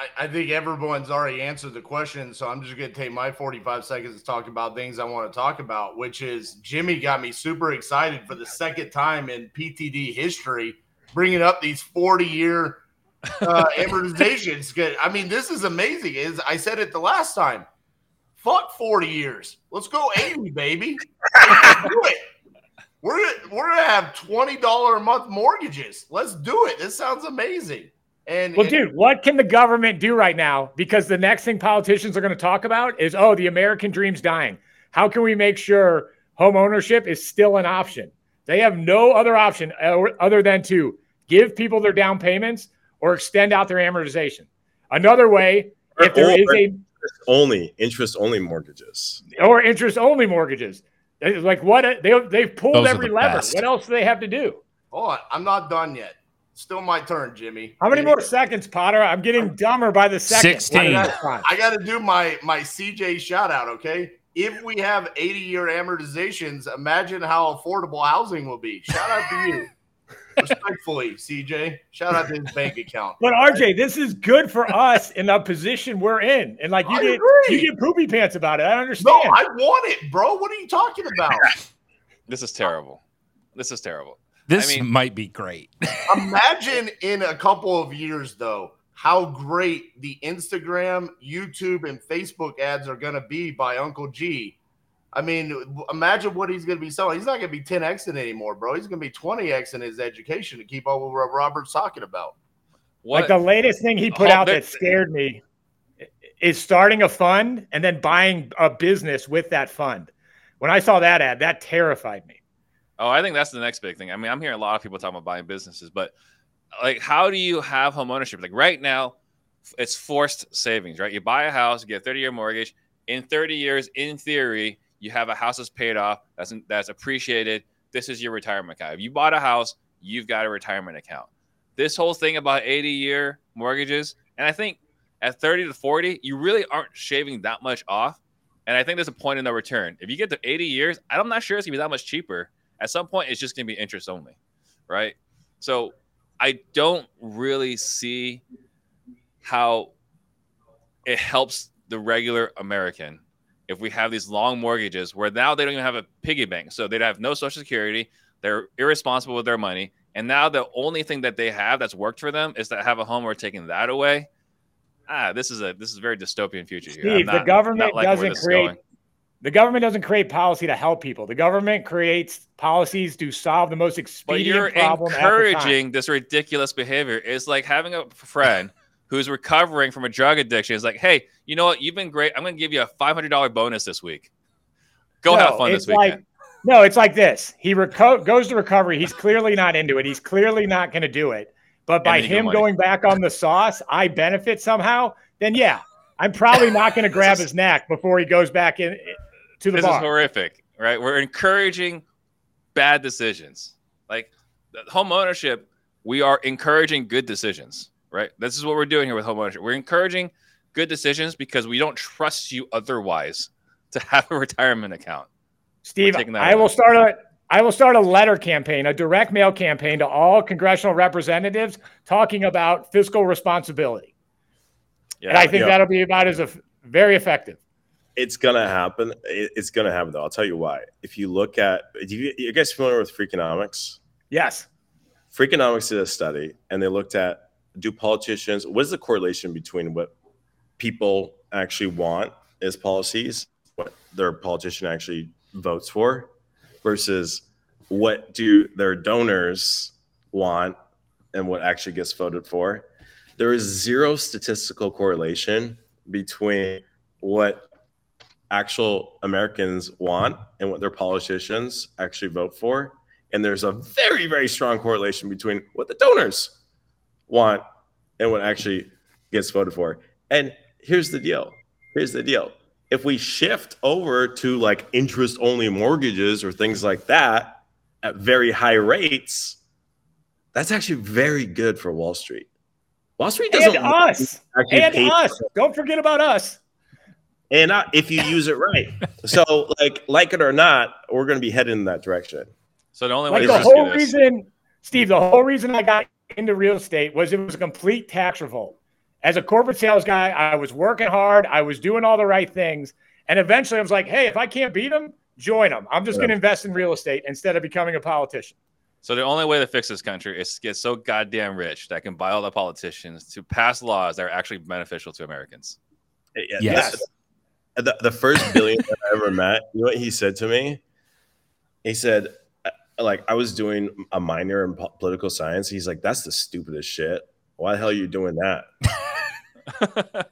I, I think everyone's already answered the question, so I'm just going to take my 45 seconds to talk about things I want to talk about, which is Jimmy got me super excited for the second time in PTD history, bringing up these 40 year uh, amortizations. I mean, this is amazing. Is I said it the last time. Fuck 40 years. Let's go 80, baby. Let's do it. We're we're gonna have twenty dollar a month mortgages. Let's do it. This sounds amazing. And Well, and- dude, what can the government do right now? Because the next thing politicians are going to talk about is, oh, the American dream's dying. How can we make sure home ownership is still an option? They have no other option uh, other than to give people their down payments or extend out their amortization. Another way, if there is a only interest only mortgages. or interest only mortgages, like what they they've pulled Those every the lever. best. What else do they have to do? Hold on, I'm not done yet. Still my turn, Jimmy. How many more seconds, Potter? I'm getting dumber by the second. 16. I got to do my my CJ shout out, okay? If we have 80 year amortizations, imagine how affordable housing will be. Shout out to you. Respectfully, CJ. Shout out to his bank account. But RJ, this is good for us in the position we're in. And like you I get agree. you get poopy pants about it. I understand. No, understand. I want it, bro. What are you talking about? This is terrible. This is terrible. This I mean- might be great. Imagine in a couple of years, though, how great the Instagram, YouTube, and Facebook ads are going to be by Uncle G. I mean, imagine what he's going to be selling. He's not going to be 10x in anymore, bro. He's going to be 20x in his education to keep up with what Robert's talking about. What? Like the latest thing he put Oh, out that scared me is starting a fund and then buying a business with that fund. When I saw that ad, that terrified me. Oh, I think that's the next big thing. I mean, I'm hearing a lot of people talking about buying businesses, but like, how do you have home ownership? Like right now, it's forced savings, right? You buy a house, you get a 30 year mortgage. In 30 years, in theory, you have a house that's paid off, that's that's appreciated. This is your retirement account. If you bought a house, you've got a retirement account. This whole thing about 80 year mortgages, and I think at 30 to 40, you really aren't shaving that much off. And I think there's a point in the return. If you get to 80 years, I'm not sure it's gonna be that much cheaper at some point it's just going to be interest only right? So i don't really see how it helps the regular american if we have these long mortgages where now they don't even have a piggy bank. So they'd have no social security they're irresponsible with their money and now the only thing that they have that's worked for them is to have a home we're taking that away. Ah this is a this is a very dystopian future Steve, the government not liking where doesn't create. The government doesn't create policy to help people. The government creates policies to solve the most But expedient you're problem. at the time. encouraging this ridiculous behavior. It's like having a friend who's recovering from a drug addiction. Is like, hey, you know what? You've been great. I'm going to give you a $500 bonus this week. Go have No, fun it's this weekend. Like, no, it's like this. He reco- goes to recovery. He's clearly not into it. He's clearly not going to do it. But by then you get him going back on the sauce, I benefit somehow. Then yeah, I'm probably not going to grab his neck before he goes back in to the this is horrific, right? We're encouraging bad decisions. Like the home ownership, we are encouraging good decisions, right? This is what we're doing here with home ownership. We're encouraging good decisions because we don't trust you otherwise to have a retirement account. Steve, taking that I will start a I will start a letter campaign, a direct mail campaign to all congressional representatives talking about fiscal responsibility. Yeah, and I think yeah. that'll be about as a, very effective. It's gonna happen. It's gonna happen though. I'll tell you why. If you look at, do you, you guys familiar with Freakonomics? Yes. Freakonomics did a study, and they looked at do politicians what is the correlation between what people actually want as policies, what their politician actually votes for, versus what do their donors want and what actually gets voted for. There is zero statistical correlation between what actual Americans want and what their politicians actually vote for. And there's a very, very strong correlation between what the donors want and what actually gets voted for. And here's the deal. Here's the deal. If we shift over to like interest only mortgages or things like that at very high rates, that's actually very good for Wall Street. Wall Street doesn't And us. And us. Don't forget about us. And not if you use it right. so, like, like it or not, we're going to be headed in that direction. So the only way Like the whole this, reason, Steve, the whole reason I got into real estate was it was a complete tax revolt. As a corporate sales guy, I was working hard, I was doing all the right things, and eventually I was like, "Hey, if I can't beat them, join them. I'm just Yeah. going to invest in real estate instead of becoming a politician." so the only way to fix this country is to get so goddamn rich that I can buy all the politicians to pass laws that are actually beneficial to Americans. Eh, yes. The, the first billionaire I ever met, you know what he said to me? He said, uh, like, I was doing a minor in po- political science. He's like, that's the stupidest shit. Why the hell are you doing that?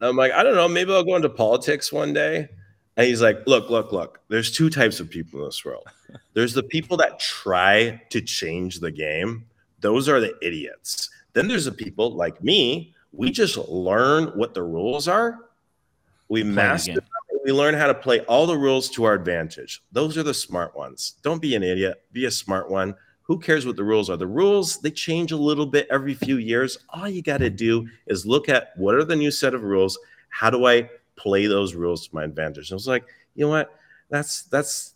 I'm like, I don't know. Maybe I'll go into politics one day. And he's like, look, look, look. There's two types of people in this world. There's the people that try to change the game. Those are the idiots. Then there's the people like me. We just learn what the rules are. We the master. them. We learn how to play all the rules to our advantage. Those are the smart ones. Don't be an idiot. Be a smart one Who cares what the rules are? The rules, they change a little bit every few years. All you got to do is look at what are the new set of rules? How do I play those rules to my advantage? And I was like, you know what? That's that's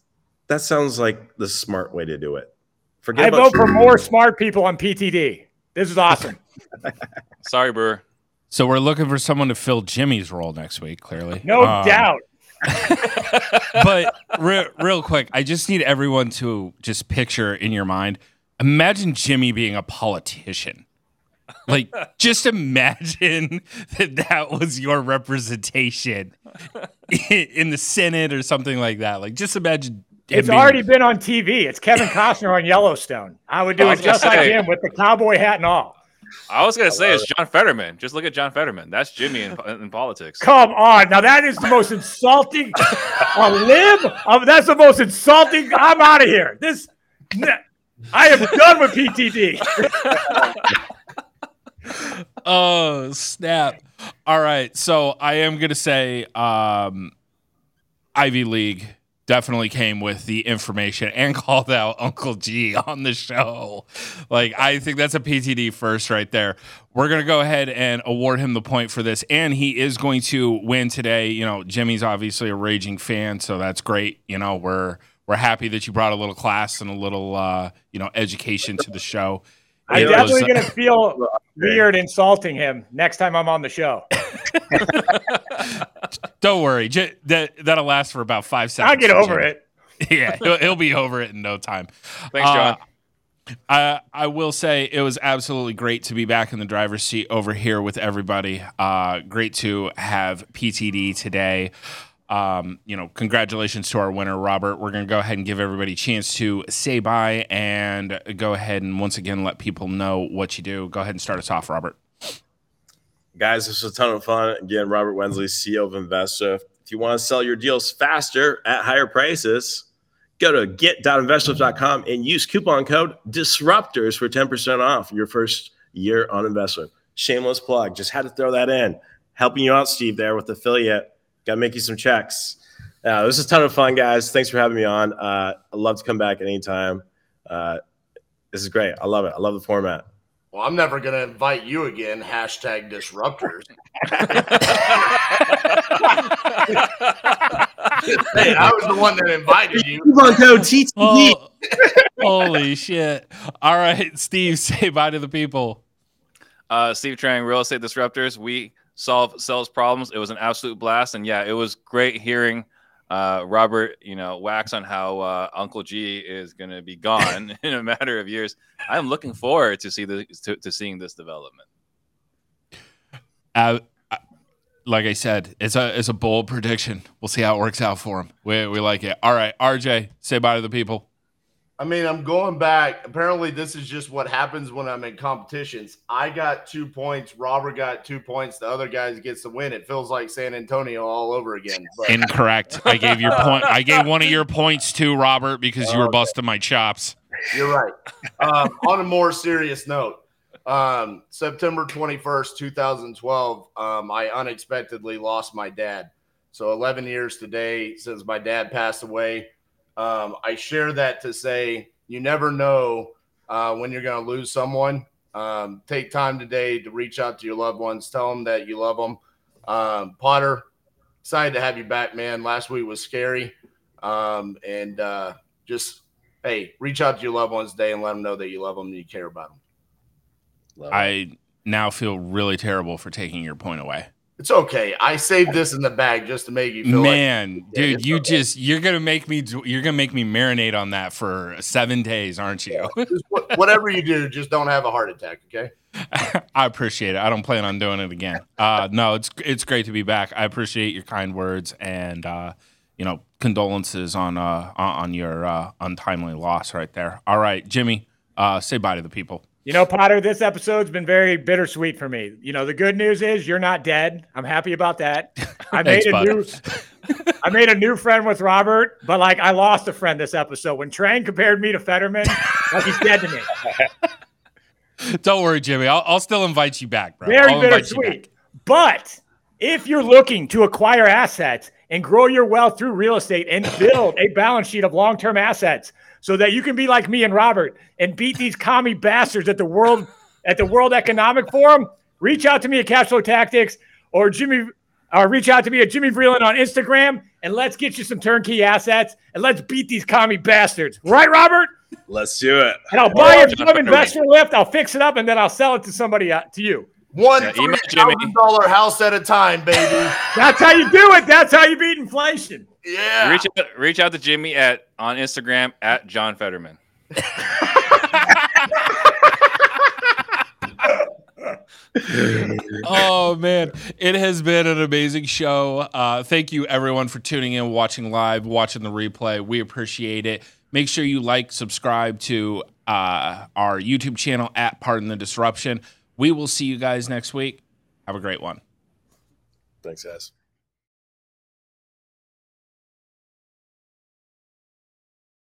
that sounds like the smart way to do it. Forget I vote for more smart people on PTD. This is awesome. Sorry, Brewer. So we're looking for someone to fill Jimmy's role next week. Clearly, no um, doubt. but re- real quick, I just need everyone to just picture in your mind. Imagine Jimmy being a politician. Like, just imagine that that was your representation in the Senate or something like that. Like, just imagine. It's being... already been on TV. It's Kevin Costner on Yellowstone. I would do it just like him with the cowboy hat and all. I was gonna say it's John Fetterman. Just look at John Fetterman. That's Jimmy in, in politics. Come on, now that is the most insulting. a lib. Um, that's the most insulting. I'm out of here. This. I am done with PTD. oh snap! All right, so I am gonna say um, Ivy League definitely came with the information and called out Uncle G on the show. Like, I think that's a PTD first right there. We're going to go ahead and award him the point for this. And he is going to win today. You know, Jimmy's obviously a raging fan, so that's great. You know, we're. We're happy that you brought a little class and a little, uh, you know, education to the show. I'm definitely going to feel weird insulting him next time I'm on the show. Don't worry. J- that, that'll last for about five seconds. I'll get over Jimmy. it. yeah, he'll, he'll, be over it in no time. Thanks, John. Uh, I, I will say it was absolutely great to be back in the driver's seat over here with everybody. Uh, great to have PTD today. Um, you know, congratulations to our winner, Robert. We're going to go ahead and give everybody a chance to say bye and go ahead and once again let people know what you do. Go ahead and start us off, Robert. Guys, this was a ton of fun. Again, Robert Wensley, CEO of Investor. If you want to sell your deals faster at higher prices, go to get.investorlift.com and use coupon code disruptors for 10% off your first year on investment. Shameless plug. Just had to throw that in. Helping you out, Steve, there with affiliate. Got to make you some checks. Uh, this is a ton of fun, guys. Thanks for having me on. Uh, I'd love to come back anytime. Uh, this is great. I love it. I love the format. Well, I'm never going to invite you again. Hashtag disruptors. hey, I was the one that invited you. Oh, holy shit. All right, Steve, say bye to the people. Uh, Steve Trang, Real Estate Disruptors. We solve sales problems. It was an absolute blast. And yeah, it was great hearing uh, Robert, you know, wax on how uh, Uncle G is going to be gone in a matter of years. I'm looking forward to see the to, to seeing this development. Uh, like I said, it's a it's a bold prediction. We'll see how it works out for him. We we like it. All right, RJ, say bye to the people. I mean, I'm going back. Apparently, this is just what happens when I'm in competitions. I got two points. Robert got two points. The other guys gets the win. It feels like San Antonio all over again. But. Incorrect. I gave your point. I gave one of your points to Robert because you were busting my chops. You're right. Um, on a more serious note, um, September 21st, 2012, um, I unexpectedly lost my dad. So 11 years today since my dad passed away. Um, I share that to say you never know uh, when you're going to lose someone. Um, take time today to reach out to your loved ones, tell them that you love them. Um, Potter, excited to have you back, man. Last week was scary. Um, and uh, just, hey, reach out to your loved ones today and let them know that you love them and you care about them. Love I now feel really terrible for taking your point away. It's okay. I saved this in the bag just to make you feel Man, like, dude, you okay. just you're gonna make me you're gonna make me marinate on that for seven days, aren't you? Yeah. whatever you do, just don't have a heart attack, okay? I appreciate it. I don't plan on doing it again. Uh, no, it's it's great to be back. I appreciate your kind words and uh, you know condolences on uh, on your uh, untimely loss right there. All right, Jimmy, uh, say bye to the people. You know, Potter, this episode's been very bittersweet for me. You know, the good news is you're not dead. I'm happy about that. I made a new I made a new friend with Robert, but like I lost a friend this episode. When Trang compared me to Fetterman, like he's dead to me. Don't worry, Jimmy. I'll, I'll still invite you back, bro. Very I'll bittersweet. But if you're looking to acquire assets and grow your wealth through real estate and build a balance sheet of long-term assets, so that you can be like me and Robert and beat these commie bastards at the world at the World Economic Forum, reach out to me at Cashflow Tactics or Jimmy or reach out to me at Jimmy Vreeland on Instagram and let's get you some turnkey assets and let's beat these commie bastards. Right, Robert? Let's do it. And I'll buy a John investor lift, I'll fix it up, and then I'll sell it to somebody uh, to you. One Yeah, three email Jimmy. thousand dollar house at a time, baby. That's how you do it. That's how you beat inflation. Yeah. Reach out, reach out to Jimmy at on Instagram at John Fetterman. oh man. It has been an amazing show. Uh, thank you everyone for tuning in watching live watching the replay. We appreciate it. Make sure you like subscribe to uh, our youtube channel at pardon the disruption. We will see you guys next week. Have a great one. Thanks, guys.